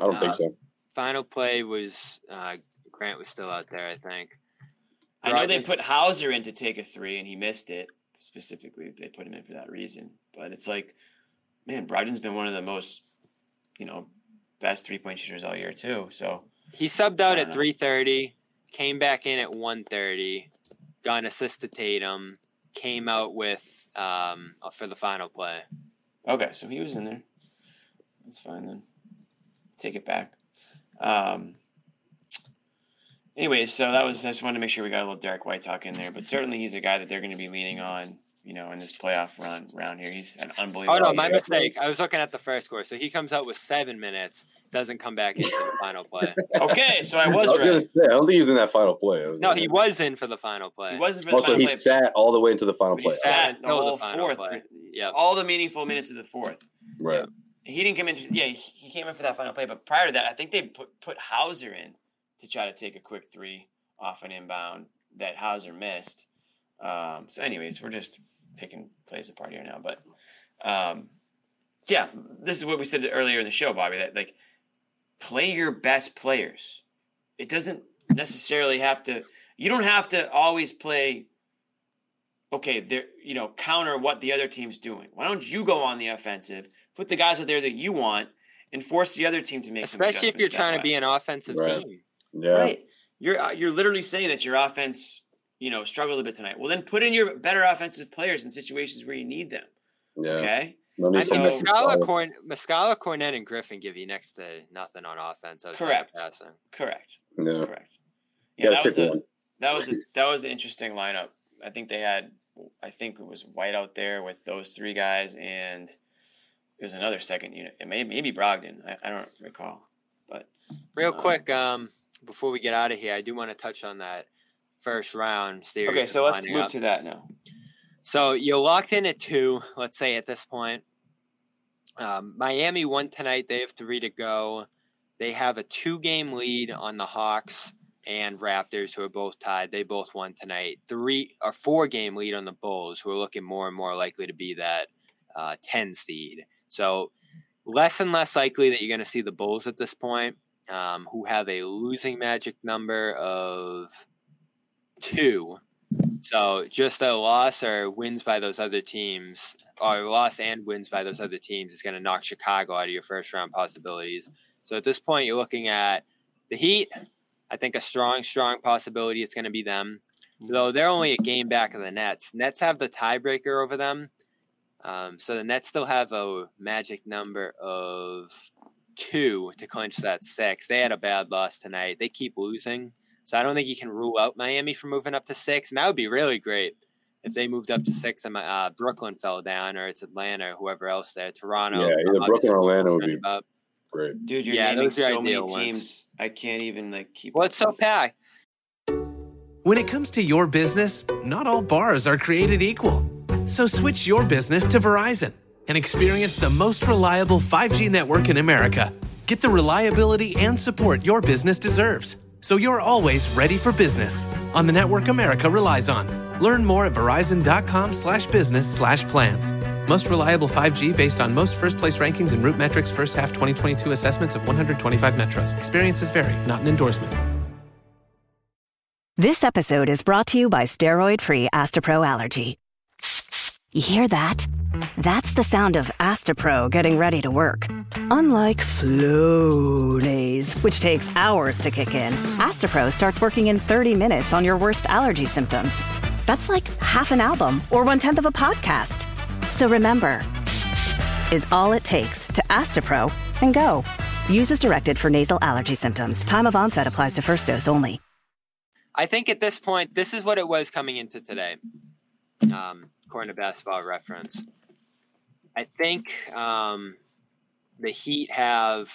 I don't Uh, think so. Final play was uh, Grant was still out there. I think. I know they put Hauser in to take a three, and he missed it. Specifically, they put him in for that reason. But it's like, man, Brogdon's been one of the most, you know, best three point shooters all year too. So He subbed out at 3:30, came back in at 1:30, got an assist to Tatum, came out with um for the final play. okay, so he was in there. That's fine then. Take it back. Um. Anyways, so that was. I just wanted to make sure we got a little Derrick White talk in there, but certainly he's a guy that they're going to be leaning on. You know, in this playoff run round here, he's an unbelievable. Oh no, my yeah, mistake. I was looking at the first score. So he comes out with seven minutes, doesn't come back into the final play. Okay, so I was, I was was gonna right. say, I don't think he was in that final play. No, like- he was in for the final play. He wasn't for the Also, final he play, sat all the way into the final but he play. sat the Until the whole final fourth. play. Yep. All the meaningful minutes of the fourth. Right. He didn't come in. Yeah, he he came in for that final play, but prior to that, I think they put put Hauser in to try to take a quick three off an inbound that Hauser missed. Um, so, anyways, we're just picking plays apart here now, but um, yeah, this is what we said earlier in the show, Bobby. That like play your best players. It doesn't necessarily have to. You don't have to always play. Okay, there. You know, counter what the other team's doing. Why don't you go on the offensive? Put the guys out there that you want, and force the other team to make. some Especially if you're adjustments that trying to way. be an offensive Right. team. Yeah. Right. You're uh, you're literally saying that your offense, you know, struggled a bit tonight. Well, then put in your better offensive players in situations where you need them. Yeah. Okay. No I for mean, Messi. Muscala, Corn- Muscala, Kornet, and Griffin give you next to nothing on offense. Correct. Passing. Correct. Yeah. Correct. Yeah, Gotta that was a that was a, that was an interesting lineup. I think they had, I think it was White out there with those three guys, and it was another second unit. It may maybe Brogdon. I, I don't recall, but Real Um, quick, um, before we get out of here, I do want to touch on that first round series. okay. So let's move up. to that now. So you're locked in at two, let's say at this point. Um, Miami won tonight. They have three to go. They have a two game lead on the Hawks and Raptors, who are both tied. They both won tonight. Three or four game lead on the Bulls, who are looking more and more likely to be that uh, 10 seed. So less and less likely that you're going to see the Bulls at this point, um, who have a losing magic number of two. So just a loss or wins by those other teams, or loss and wins by those other teams is going to knock Chicago out of your first round possibilities. So at this point, you're looking at the Heat. I think a strong, strong possibility it's going to be them, though they're only a game back of the Nets. Nets have the tiebreaker over them, um, so the Nets still have a magic number of two to clinch that six. They had a bad loss tonight. They keep losing. So I don't think you can rule out Miami from moving up to six, and that would be really great if they moved up to six and uh, Brooklyn fell down, or it's Atlanta, or whoever else there, Toronto. Yeah, either Brooklyn or Atlanta would be about. great. Dude, you're Yeah, naming those are so many ideal ones. teams. I can't even like keep. Well, it's so with- packed. When it comes to your business, not all bars are created equal. So switch your business to Verizon and experience the most reliable 5G network in America. Get the reliability and support your business deserves. So you're always ready for business on the network America relies on. Learn more at verizon.com slash business slash plans. Most reliable 5G based on most first place rankings and root metrics first half 2022 assessments of 125 metros. Experiences vary, not an endorsement. This episode is brought to you by steroid free Astepro Allergy. You hear that? That's the sound of Astepro getting ready to work. Unlike Flonase, which takes hours to kick in, Astepro starts working in 30 minutes on your worst allergy symptoms. That's like half an album or one tenth of a podcast. So remember, is all it takes to Astepro and go. Use as directed for nasal allergy symptoms. Time of onset applies to first dose only. I think at this point, this is what it was coming into today, um, according to Basketball Reference. I think um, the Heat have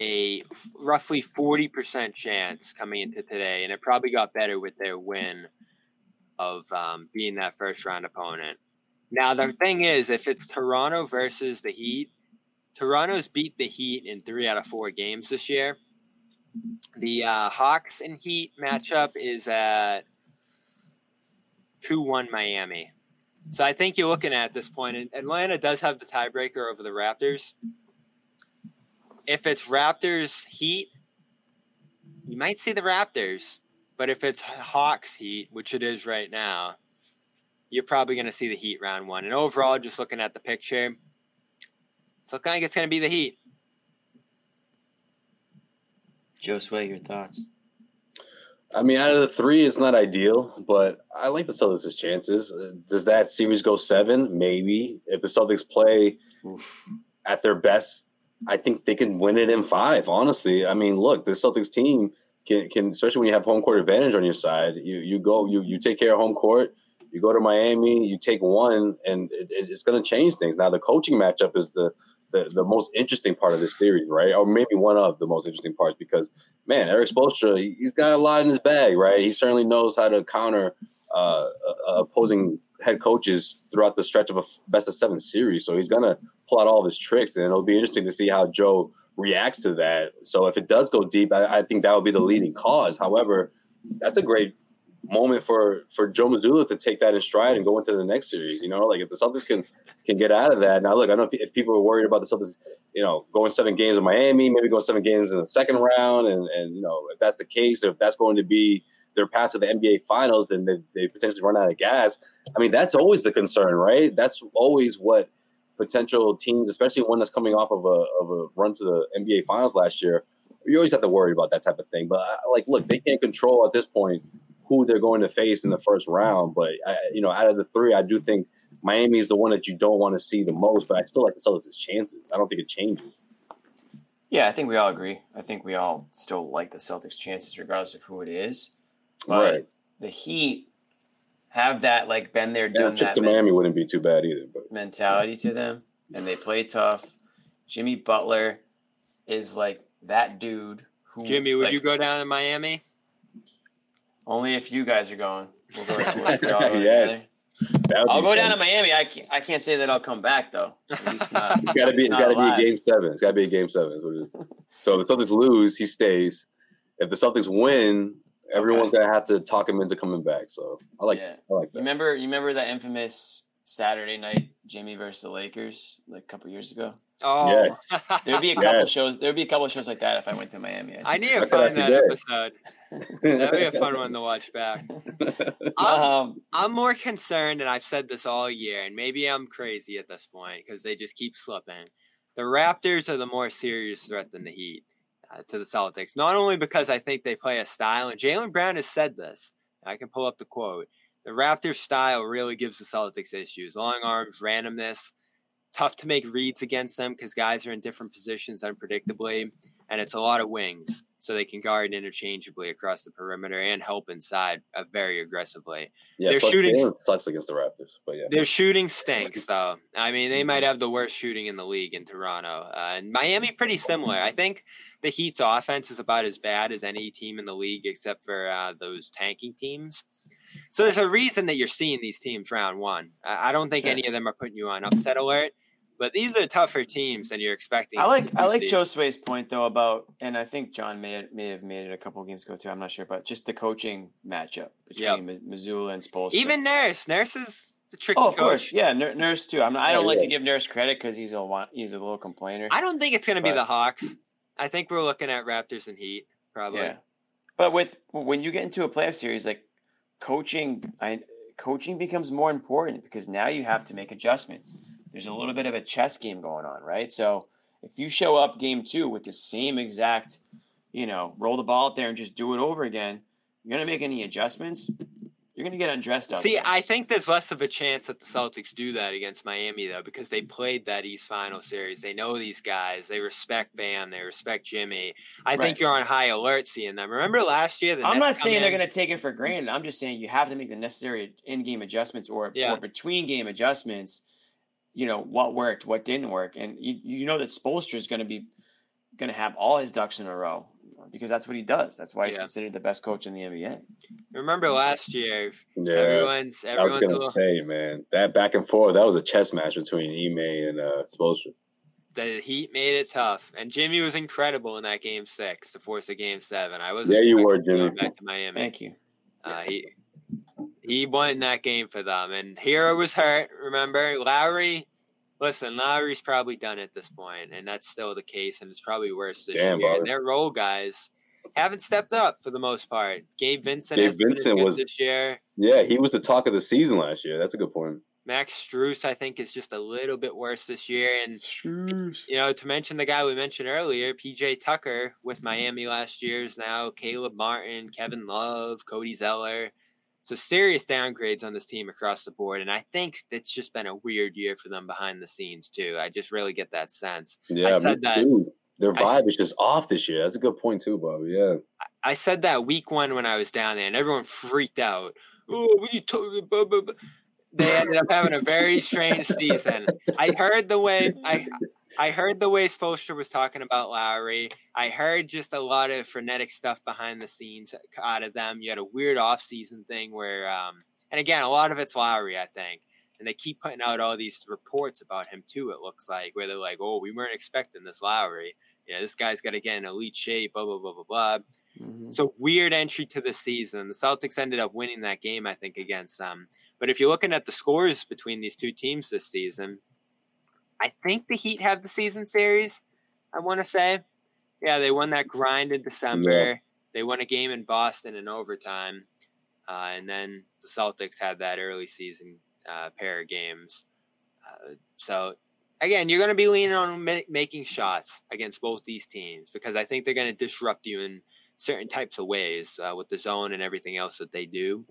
a roughly 40% chance coming into today, and it probably got better with their win of um, being that first round opponent. Now, the thing is, if it's Toronto versus the Heat, Toronto's beat the Heat in three out of four games this year. The uh, Hawks and Heat matchup is at 2 1 Miami. So I think you're looking at this point, and Atlanta does have the tiebreaker over the Raptors. If it's Raptors Heat, you might see the Raptors. But if it's Hawks Heat, which it is right now, you're probably going to see the Heat round one. And overall, just looking at the picture, it's looking like it's going to be the Heat. Josue, your thoughts? I mean, out of the three, it's not ideal, but I like the Celtics' chances. Uh, Does that series go seven? Maybe. If the Celtics play at their best, I think they can win it in five. Honestly, I mean, look, the Celtics team can, can especially when you have home court advantage on your side. You you go you you take care of home court. You go to Miami, you take one, and it, it's going to change things. Now, the coaching matchup is the, the the most interesting part of this series, right? Or maybe one of the most interesting parts because man, Erik Spoelstra, he- he's got a lot in his bag, right? He certainly knows how to counter uh, uh, opposing head coaches throughout the stretch of a best of seven series. So he's going to pull out all of his tricks, and it'll be interesting to see how Joe reacts to that. So if it does go deep, I, I think that would be the leading cause. However, that's a great moment for for Joe Mazzulla to take that in stride and go into the next series. You know, like if the Celtics can can get out of that. Now, look, I know if people are worried about the Celtics, you know, going seven games in Miami, maybe going seven games in the second round, and and you know, if that's the case, if that's going to be their path to the NBA Finals, then they, they potentially run out of gas. I mean, that's always the concern, right? That's always what potential teams, especially one that's coming off of a of a run to the NBA Finals last year, you always have to worry about that type of thing. But I- like, look, they can't control at this point who they're going to face in the first round. But I, you know, out of the three, I do think Miami is the one that you don't want to see the most. But I still like the Celtics' chances. I don't think it changes. Yeah, I think we all agree. I think we all still like the Celtics' chances, regardless of who it is. But Right. the Heat have that like been there, Yeah, done trip that to men- Miami wouldn't be too bad either. But mentality to them, and they play tough. Jimmy Butler is like that dude. Who Jimmy, would like, you go down to Miami? Only if you guys are going. We'll go, if we all go Yes. That I'll go down to Miami. I can't, I can't say that I'll come back though. Not. It's gotta be. It's gotta alive. be a game seven. It's gotta be a game seven. is what it is. So if the Celtics lose, he stays. If the Celtics win, everyone's gonna have to talk him into coming back. So I like. Yeah. I like You remember? You remember that infamous Saturday night Jimmy versus the Lakers like a couple years ago? Oh, Yes. There'd be a couple Yes. shows. There'd be a couple shows like that if I went to Miami. I I need to find that today. episode. That'd be a fun one to watch back. I'm, Um, I'm more concerned, and I've said this all year, and maybe I'm crazy at this point because they just keep slipping. The Raptors are the more serious threat than the Heat uh, to the Celtics. Not only because I think they play a style, and Jaylen Brown has said this. I can pull up the quote. The Raptors style really gives the Celtics issues. Long arms, randomness, tough to make reads against them because guys are in different positions unpredictably. and it's a lot of wings, so they can guard interchangeably across the perimeter and help inside uh, very aggressively. Yeah, Their shooting- Jaylen sucks against the Raptors, but yeah. Their shooting stinks, though. I mean, they might have the worst shooting in the league in Toronto. Uh, and Miami, pretty similar. I think the Heat's offense is about as bad as any team in the league, except for uh, those tanking teams. So there's a reason that you're seeing these teams round one. I I don't think Sure. any of them are putting you on upset alert, but these are tougher teams than you're expecting. I like I like. Joe Sway's point though about, and I think John may may have made it a couple games ago too. I'm not sure, but just the coaching matchup between Ma- Mazzulla and Spoelstra. Even Nurse. Nurse is the tricky oh, of coach. course, yeah, Nur- Nurse too. I'm not, I don't like yeah. to give Nurse credit because he's a he's a little complainer. I don't think it's going to be the Hawks. I think we're looking at Raptors and Heat probably. Yeah, but with when you get into a playoff series, like coaching, I coaching becomes more important because now you have to make adjustments. There's a little bit of a chess game going on, right? So if you show up game two with the same exact, you know, roll the ball out there and just do it over again, you're gonna make any adjustments, you're gonna get undressed. Up. See, I think there's less of a chance that the Celtics do that against Miami though, because they played that East Final series. They know these guys. They respect Bam. They respect Jimmy. I think you're on high alert seeing them. Remember last year? The I'm not saying they're going to take it for granted. I'm just saying you have to make the necessary in-game adjustments or, Yeah. or between game adjustments. You know what worked, what didn't work, and you, you know that Spoelstra is going to be going to have all his ducks in a row because that's what he does. That's why he's Yeah. considered the best coach in the NBA. Remember last year? Yeah, Everyone's I was everyone's a gonna little, say, man, that back and forth, that was a chess match between Ime and uh, Spoelstra. the Heat made it tough, and Jimmy was incredible in that game six to force a game seven. I was Yeah, you were, Jimmy. back to Miami. Thank you. Uh, he he won that game for them, and Herro was hurt. Remember, Lowry. Listen, Lowry's probably done at this point, and that's still the case, and it's probably worse this Damn, year. Bobby. And their role guys haven't stepped up for the most part. Gabe Vincent, Gabe has been as Vincent good was- this year. Yeah, he was the talk of the season last year. That's a good point. Max Strus, I think, is just a little bit worse this year, and you know, to mention the guy we mentioned earlier, PJ Tucker with Miami last year is now Caleb Martin, Kevin Love, Cody Zeller. So serious downgrades on this team across the board, and I think it's just been a weird year for them behind the scenes too. I just really get that sense. Yeah, I said that- too. Their I vibe is just off this year. That's a good point too, Bob. Yeah. I said that week one when I was down there, and everyone freaked out. Oh, what are you talking about? They ended up having a very strange season. I heard the way I I heard the way Spoelstra was talking about Lowry. I heard just a lot of frenetic stuff behind the scenes out of them. You had a weird off-season thing where, um, and again, a lot of it's Lowry, I think. And they keep putting out all these reports about him too. It looks like where they're like, "Oh, we weren't expecting this Lowry. Yeah, this guy's got to get in elite shape." Blah blah blah blah blah. Mhm. So weird entry to the season. The Celtics ended up winning that game, I think, against them. But if you're looking at the scores between these two teams this season, I think the Heat have the season series. I want to say, yeah, they won that grind in December. They won a game in Boston in overtime, uh, and then the Celtics had that early season uh, pair of games. Uh, so again, you're going to be leaning on ma- making shots against both these teams because I think they're going to disrupt you in certain types of ways uh, with the zone and everything else that they do.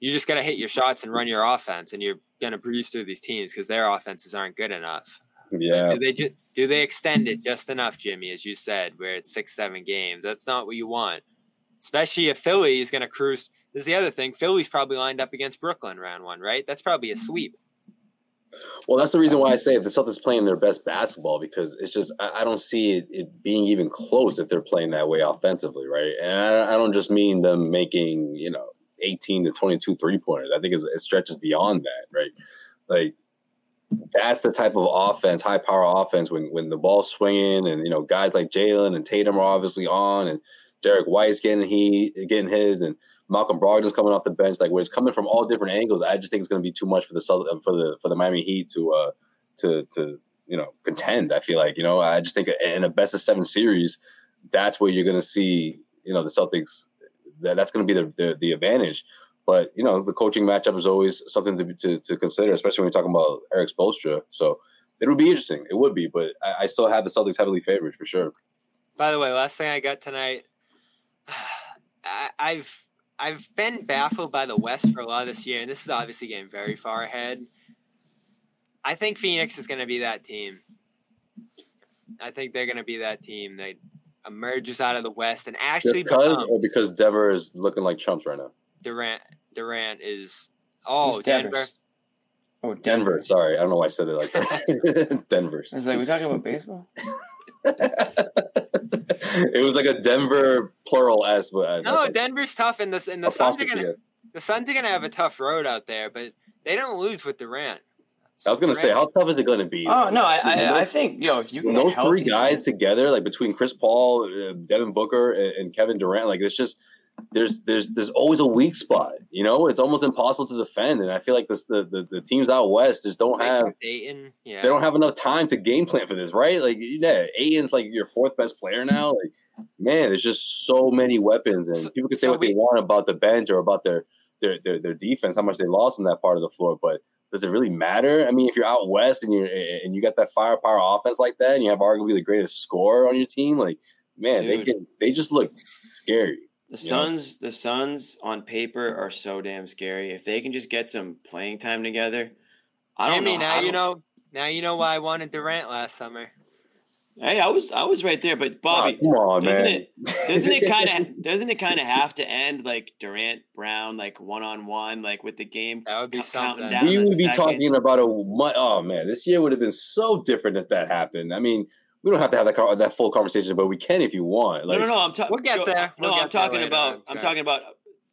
You just got to hit your shots and run your offense, and you're going to breeze through these teams because their offenses aren't good enough. Yeah. Do they ju- do they extend it just enough, Jimmy, as you said, where it's six, seven games? That's not what you want. Especially if Philly is going to cruise. This is the other thing. Philly's probably lined up against Brooklyn round one, right? That's probably a sweep. Well, that's the reason why I say the Celtics playing their best basketball because it's just I, I don't see it, it being even close if they're playing that way offensively, right? And I, I don't just mean them making you know 18 to 22 three pointers. I think it stretches beyond that, right? Like that's the type of offense, high power offense when when the ball's swinging and you know guys like Jaylen and Tatum are obviously on and Derrick White's getting he getting his and Malcolm Brogdon's coming off the bench, like where it's coming from all different angles. I just think it's going to be too much for the for the for the Miami Heat to uh to to you know contend. I feel like you know I just think in a best of seven series, that's where you're going to see you know the Celtics. That that's going to be the, the the advantage. But you know the coaching matchup is always something to to, to consider, especially when you're talking about Erik Spoelstra. So it would be interesting. It would be, but I, I still have the Celtics heavily favored for sure. By the way, last thing I got tonight, I, I've I've been baffled by the West for a lot of this year, and this is obviously getting very far ahead. I think Phoenix is going to be that team. I think they're going to be that team that emerges out of the West and actually because becomes or because Denver is looking like chumps right now. Durant. Durant is oh Who's Denver. Devers? Oh, Denver. Sorry, I don't know why I said it like that. Denver. I was like, we talking about baseball? it was like a Denver plural s, but I- No, I- Denver's tough, and the and the Suns are gonna the Suns are gonna have a tough road out there, but they don't lose with Durant. I was gonna say, how tough is it gonna be? Oh no, I I, I think yo, if you can those get three guys together, like between Chris Paul, uh, Devin Booker, and, and Kevin Durant, like it's just there's there's there's always a weak spot. You know, it's almost impossible to defend, and I feel like this, the, the the teams out west just don't have Dayton, yeah. they don't have enough time to game plan for this, right? Like, yeah, Ayton's like your fourth best player now. Like, man, there's just so many weapons, and So- people can say so what they want about the bench or about their, their their their defense, how much they lost in that part of the floor, but does it really matter? I mean, if you're out west and you and you got that firepower offense like that, and you have arguably the greatest scorer on your team, like, man, they can they just look scary. The you know? Suns, the Suns on paper are so damn scary. If they can just get some playing time together, I don't Jimmy, know. now I you don't- know. Now you know why I wanted Durant last summer. Hey, I was I was right there, but Bobby, Ah, come on, doesn't man. it doesn't it kind of doesn't it kind of have to end like Durant Brown like one on one like with the game That would be something. down we would be seconds? talking about a mu- oh man, this year would have been so different if that happened. I mean, we don't have to have that car, that full conversation, but we can if you want. Like, no, no, no. I'm talking. We'll get there. No, We'll I'm talking later about. on, I'm talking about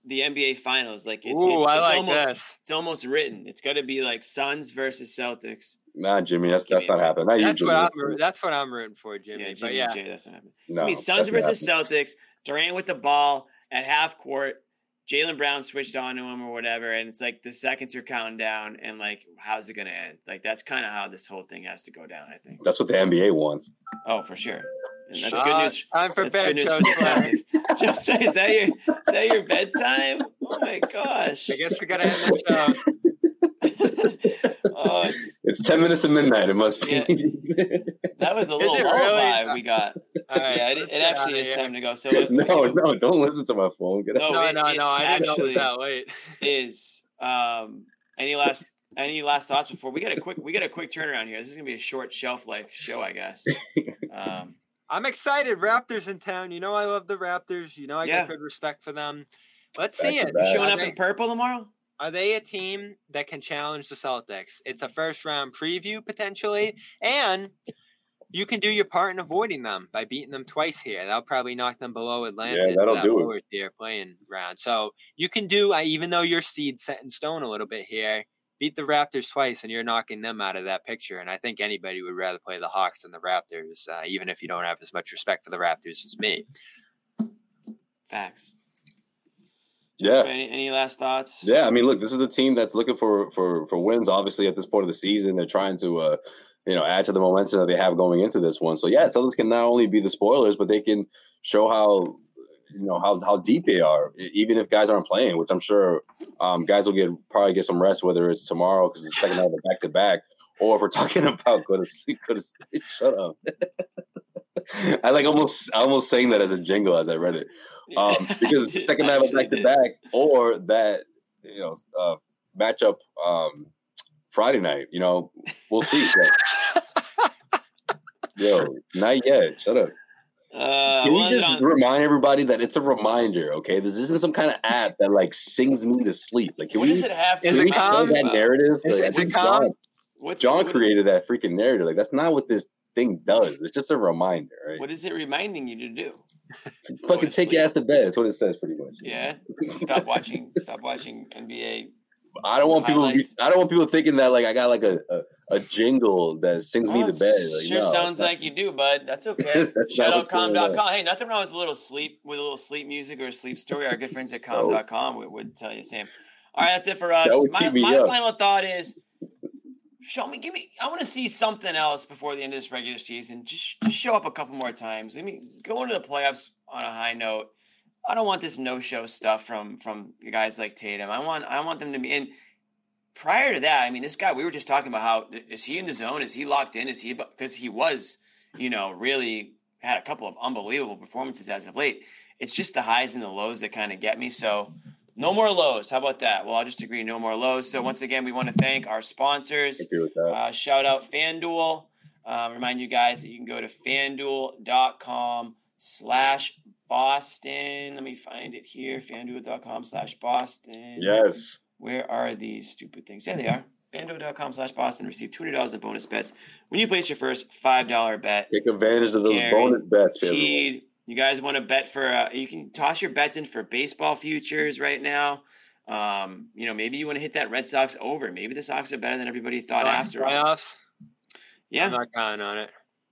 the NBA Finals. Like, it, Ooh, it's, I like almost, this. It's almost written. It's got to be like Suns versus Celtics. Nah, Jimmy, that's Give that's not happening. Not That's Jimmy. what I'm. That's what I'm rooting for, Jimmy. Yeah, but Jimmy yeah, J, that's not happening. No, I mean, that's Suns not versus Celtics. Durant with the ball at half court. Jaylen Brown switched on to him or whatever, and it's like the seconds are counting down, and like, how's it going to end? Like, that's kind of how this whole thing has to go down. I think. That's what the NBA wants. Oh, for sure. And that's Uh, good news. Time for That's bed, good news Coach for the Just is that your is that your bedtime? Oh my gosh! I guess we gotta end the show. oh, it's, It's ten minutes to midnight. It must be. that was a little it lullaby really? we got. All right, Yeah, it, it actually is time to go. So look, no, it no, don't listen to my phone. Get No, out. No, it- no, it no. I didn't know actually- was that late. is um, any last any last thoughts before we got a quick we got a quick turnaround here. This is gonna be a short shelf life show, I guess. Um, I'm excited. Raptors in town. You know I love the Raptors. You know I Yeah. got good respect for them. Let's Back see to it. back. showing up in purple tomorrow. Are they a team that can challenge the Celtics? It's a first round preview potentially, and you can do your part in avoiding them by beating them twice here. That'll probably knock them below Atlanta. Yeah, that'll that do it. tier playing round. So you can do, uh, even though your seed's set in stone a little bit here, beat the Raptors twice, and you're knocking them out of that picture. And I think anybody would rather play the Hawks than the Raptors, uh, even if you don't have as much respect for the Raptors as me. Facts. Yeah. Any, any last thoughts? Yeah, I mean, look, this is a team that's looking for for for wins. Obviously, at this point of the season, they're trying to, uh, you know, add to the momentum that they have going into this one. So yeah, Celtics can not only be the spoilers, but they can show how, you know, how how deep they are, even if guys aren't playing. Which I'm sure um, guys will get probably get some rest, whether it's tomorrow because it's the second night of the back to back, or if we're talking about go to sleep, go to sleep. Shut up. I like almost almost saying that as a jingle as I read it um, because it's the second night of back to back, or that you know uh, matchup um, Friday night. You know, we'll see. Yo, not yet. Shut up. Uh, Can we'll you just on- remind everybody that it's a reminder? Okay, this isn't some kind of app that like sings me to sleep. Like, can what we? does it have to Is Can it we remind calm? that narrative? Is Like, I it- is think it calm? John, What's, John what, created that freaking narrative. Like, that's not what this thing does. It's just a reminder, right? What is it reminding you to do? Fucking take your ass to bed. That's what it says, pretty much. Yeah, stop watching. Stop watching NBA. I don't want people. Be, I don't want people thinking that like I got like a a, a jingle that sings me Oh, to bed. Like, sure no, sounds like you do, bud. That's okay. What's going. Shoutoutcom.com. Hey, nothing wrong with a little sleep, with a little sleep music or a sleep story. Our good friends at oh. com.com would, would tell you the same. All right, that's it for us. My, my final thought is show me, give me, I want to see something else before the end of this regular season. Just, just show up a couple more times. Let me go into the playoffs on a high note. I don't want this no-show stuff from from guys like Tatum. I want I want them to be in prior to that, I mean, this guy, we were just talking about how is he in the zone? Is he locked in? Is he because he was, you know, really had a couple of unbelievable performances as of late. It's just the highs and the lows that kind of get me. So, no more lows. How about that? Well, I'll just agree, no more lows. So, once again, we want to thank our sponsors. agree with that. Uh, shout out FanDuel. Um, remind you guys that you can go to fanduel.com slash Boston. Let me find it here. FanDuel.com slash Boston. Yes. Where are these stupid things? Yeah, they are. FanDuel.com slash Boston. Receive $200 in bonus bets when you place your first $5 bet. Take advantage of those bonus bets. Guaranteed. You guys want to bet for, uh, you can toss your bets in for baseball futures right now. Um, you know, maybe you want to hit that Red Sox over. Maybe the Sox are better than everybody thought Sox after all. playoffs. Yeah. I'm not counting on it.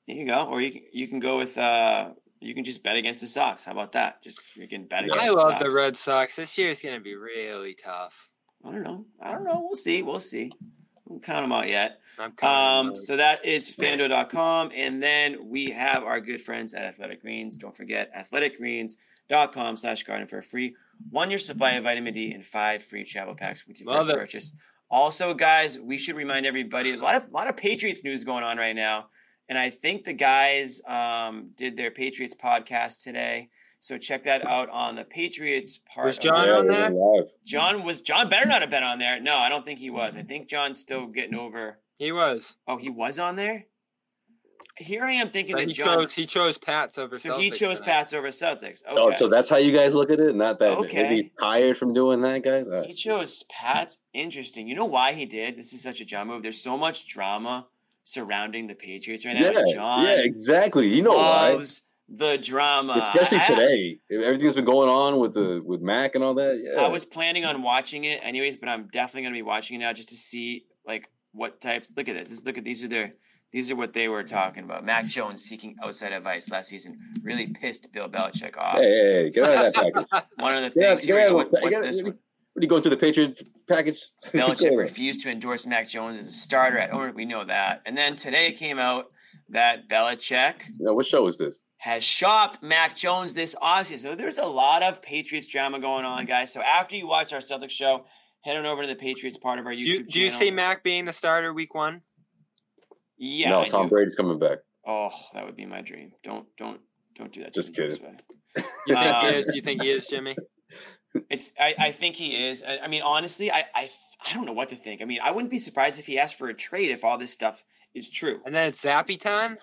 There you go. Or you can you can go with uh you can just bet against the Sox. How about that? Just freaking bet against I the love Sox. the Red Sox. This year is going to be really tough. I don't know. I don't know. We'll see. We'll see. We'll count them out yet. I'm Um, so that is fanduel.com. And then we have our good friends at Athletic Greens. Don't forget athleticgreens.com slash garden for a free one year supply of vitamin D and five free travel packs with your Love first it. purchase. Also, guys, we should remind everybody there's a lot of lot of Patriots news going on right now. And I think the guys um, did their Patriots podcast today. So check that out on the Patriots part. Was John it. on we're there? John was John better not have been on there. No, I don't think he was. I think John's still getting over. He was. Oh, he was on there. Here I am thinking So that he John. chose. He chose Pats over. so he chose tonight. Pats over Celtics. Okay. Oh, so that's how you guys look at it? Not that Okay. maybe tired from doing that, guys? All he chose Pats. Interesting. You know why he did? This is such a John move. There's so much drama surrounding the Patriots right now. Yeah, John yeah, exactly. You know why? The drama. Especially I- today. Everything's been going on with the with Mac and all that. Yeah. I was planning on watching it anyways, but I'm definitely gonna be watching it now just to see like what types. Look at this. This look at these are their. These are what they were talking about. Mac Jones seeking outside advice last season really pissed Bill Belichick off. Hey, hey, hey, get out of that package. One of the out- things. here out of- What- what's this what one? What are you going through the Patriot package? Belichick refused to endorse Mac Jones as a starter at owner. We know that. And then today it came out that Belichick Now, what show is this? Has shopped Mac Jones this offseason. So there's a lot of Patriots drama going on, guys. So after you watch our Celtics show, head on over to the Patriots part of our YouTube Do you, do you see Mac being the starter week one? Yeah, no, I Tom do. Brady's coming back. Oh, that would be my dream. Don't don't don't do that. Just me, kidding. Joseph. You think Um, he is? You think he is, Jimmy? It's I, I think he is. I, I mean, honestly, I, I I don't know what to think. I mean, I wouldn't be surprised if he asked for a trade if all this stuff is true. And then it's Zappe time.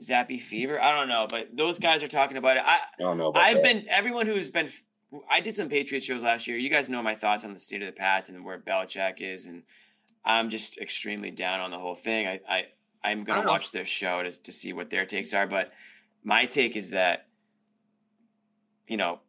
Zappe fever. I don't know, but those guys are talking about it. I I don't know about I've that. been everyone who's been. I did some Patriots shows last year. You guys know my thoughts on the state of the Pats and where Belichick is, and I'm just extremely down on the whole thing. I, I I'm gonna don't watch their show to to see what their takes are, but my take is that you know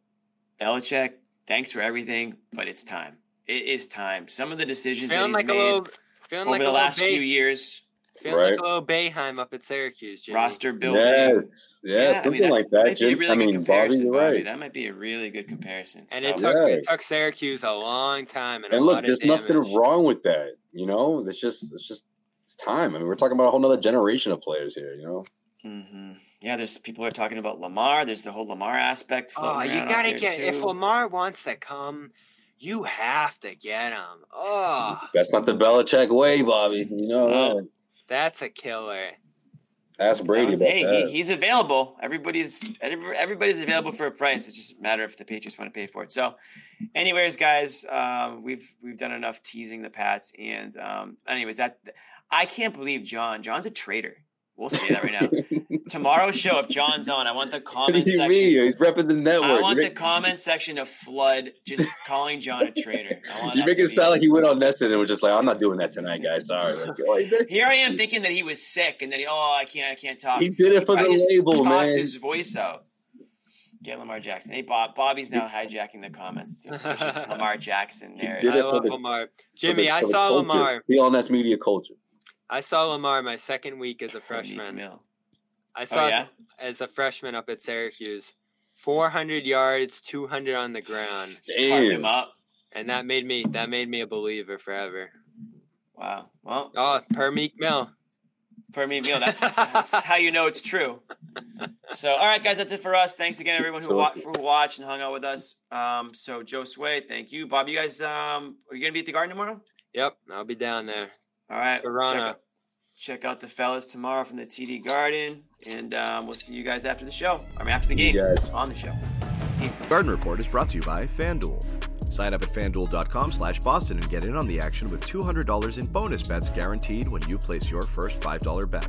Belichick. Thanks for everything, but it's time. It is time. Some of the decisions that Feeling he's like a made little. Feeling over like the a last Bay, few years, Feeling like Right. a little Boeheim up at Syracuse, Jimmy. roster building. Yes, yes, Yeah, I mean, that like might that, be a Jim. really I good mean, Bobby, comparison, you're Bobby. right. That might be a really good comparison. And So- it took Yeah. it took Syracuse a long time and, a And lot look, of there's damage. nothing wrong with that. You know, it's just, it's just, it's time. I mean, we're talking about a whole nother generation of players here. You know, hmm Yeah, there's people are talking about Lamar. There's the whole Lamar aspect. Oh, you gotta there, get if. Lamar wants to come, you have to get him. Oh, that's not the Belichick way, Bobby. You know, No. That. that's a killer. ask Brady Sounds- about hey, that. he, he's available. Everybody's everybody's available for a price. It's just a matter if the Patriots want to pay for it. So, anyways, guys, um, we've we've done enough teasing the Pats, and um, anyways, that I can't believe John. John's a traitor. We'll say that right now. Tomorrow's show, if John's on, I want the comment what comment do you section. mean? He's repping the network. I want you the make, comment section to flood, just calling John a traitor. You make it sound like he went on NESN and was just like, "I'm not doing that tonight, guys. Sorry." Like, oh, Here I am thinking that he was sick and that he, oh, I can't, I can't talk. he did it for probably the just label, talked man. his voice out. Get Lamar Jackson. Hey, Bob. Bobby's now hijacking the comments. to push this Lamar Jackson there. did I it love the- Lamar. For Jimmy, the- I for the saw culture. Lamar. CLNS media culture. I saw Lamar my second week as a Meek freshman. Mill. I saw Oh, yeah? as a freshman up at Syracuse. 400 yards, 200 on the ground, Just carved him up. and that made me that made me a believer forever. Wow. Well, Oh, per Meek Mill. per me, Mill. that's, that's how you know it's true. So, all right, guys, that's it for us. Thanks again, everyone who, wa- who watched and hung out with us. Um, so, Josue, thank you. Bob, you guys, um, are you going to be at the Garden tomorrow? Yep, I'll be down there. All right. Check Toronto. out, check out the fellas tomorrow from the TD Garden, and um, we'll see you guys after the show. I mean, after the game guys. on the show. Garden Report is brought to you by FanDuel. Sign up at fanduel.com slash Boston and get in on the action with $200 in bonus bets guaranteed when you place your first $5 bet.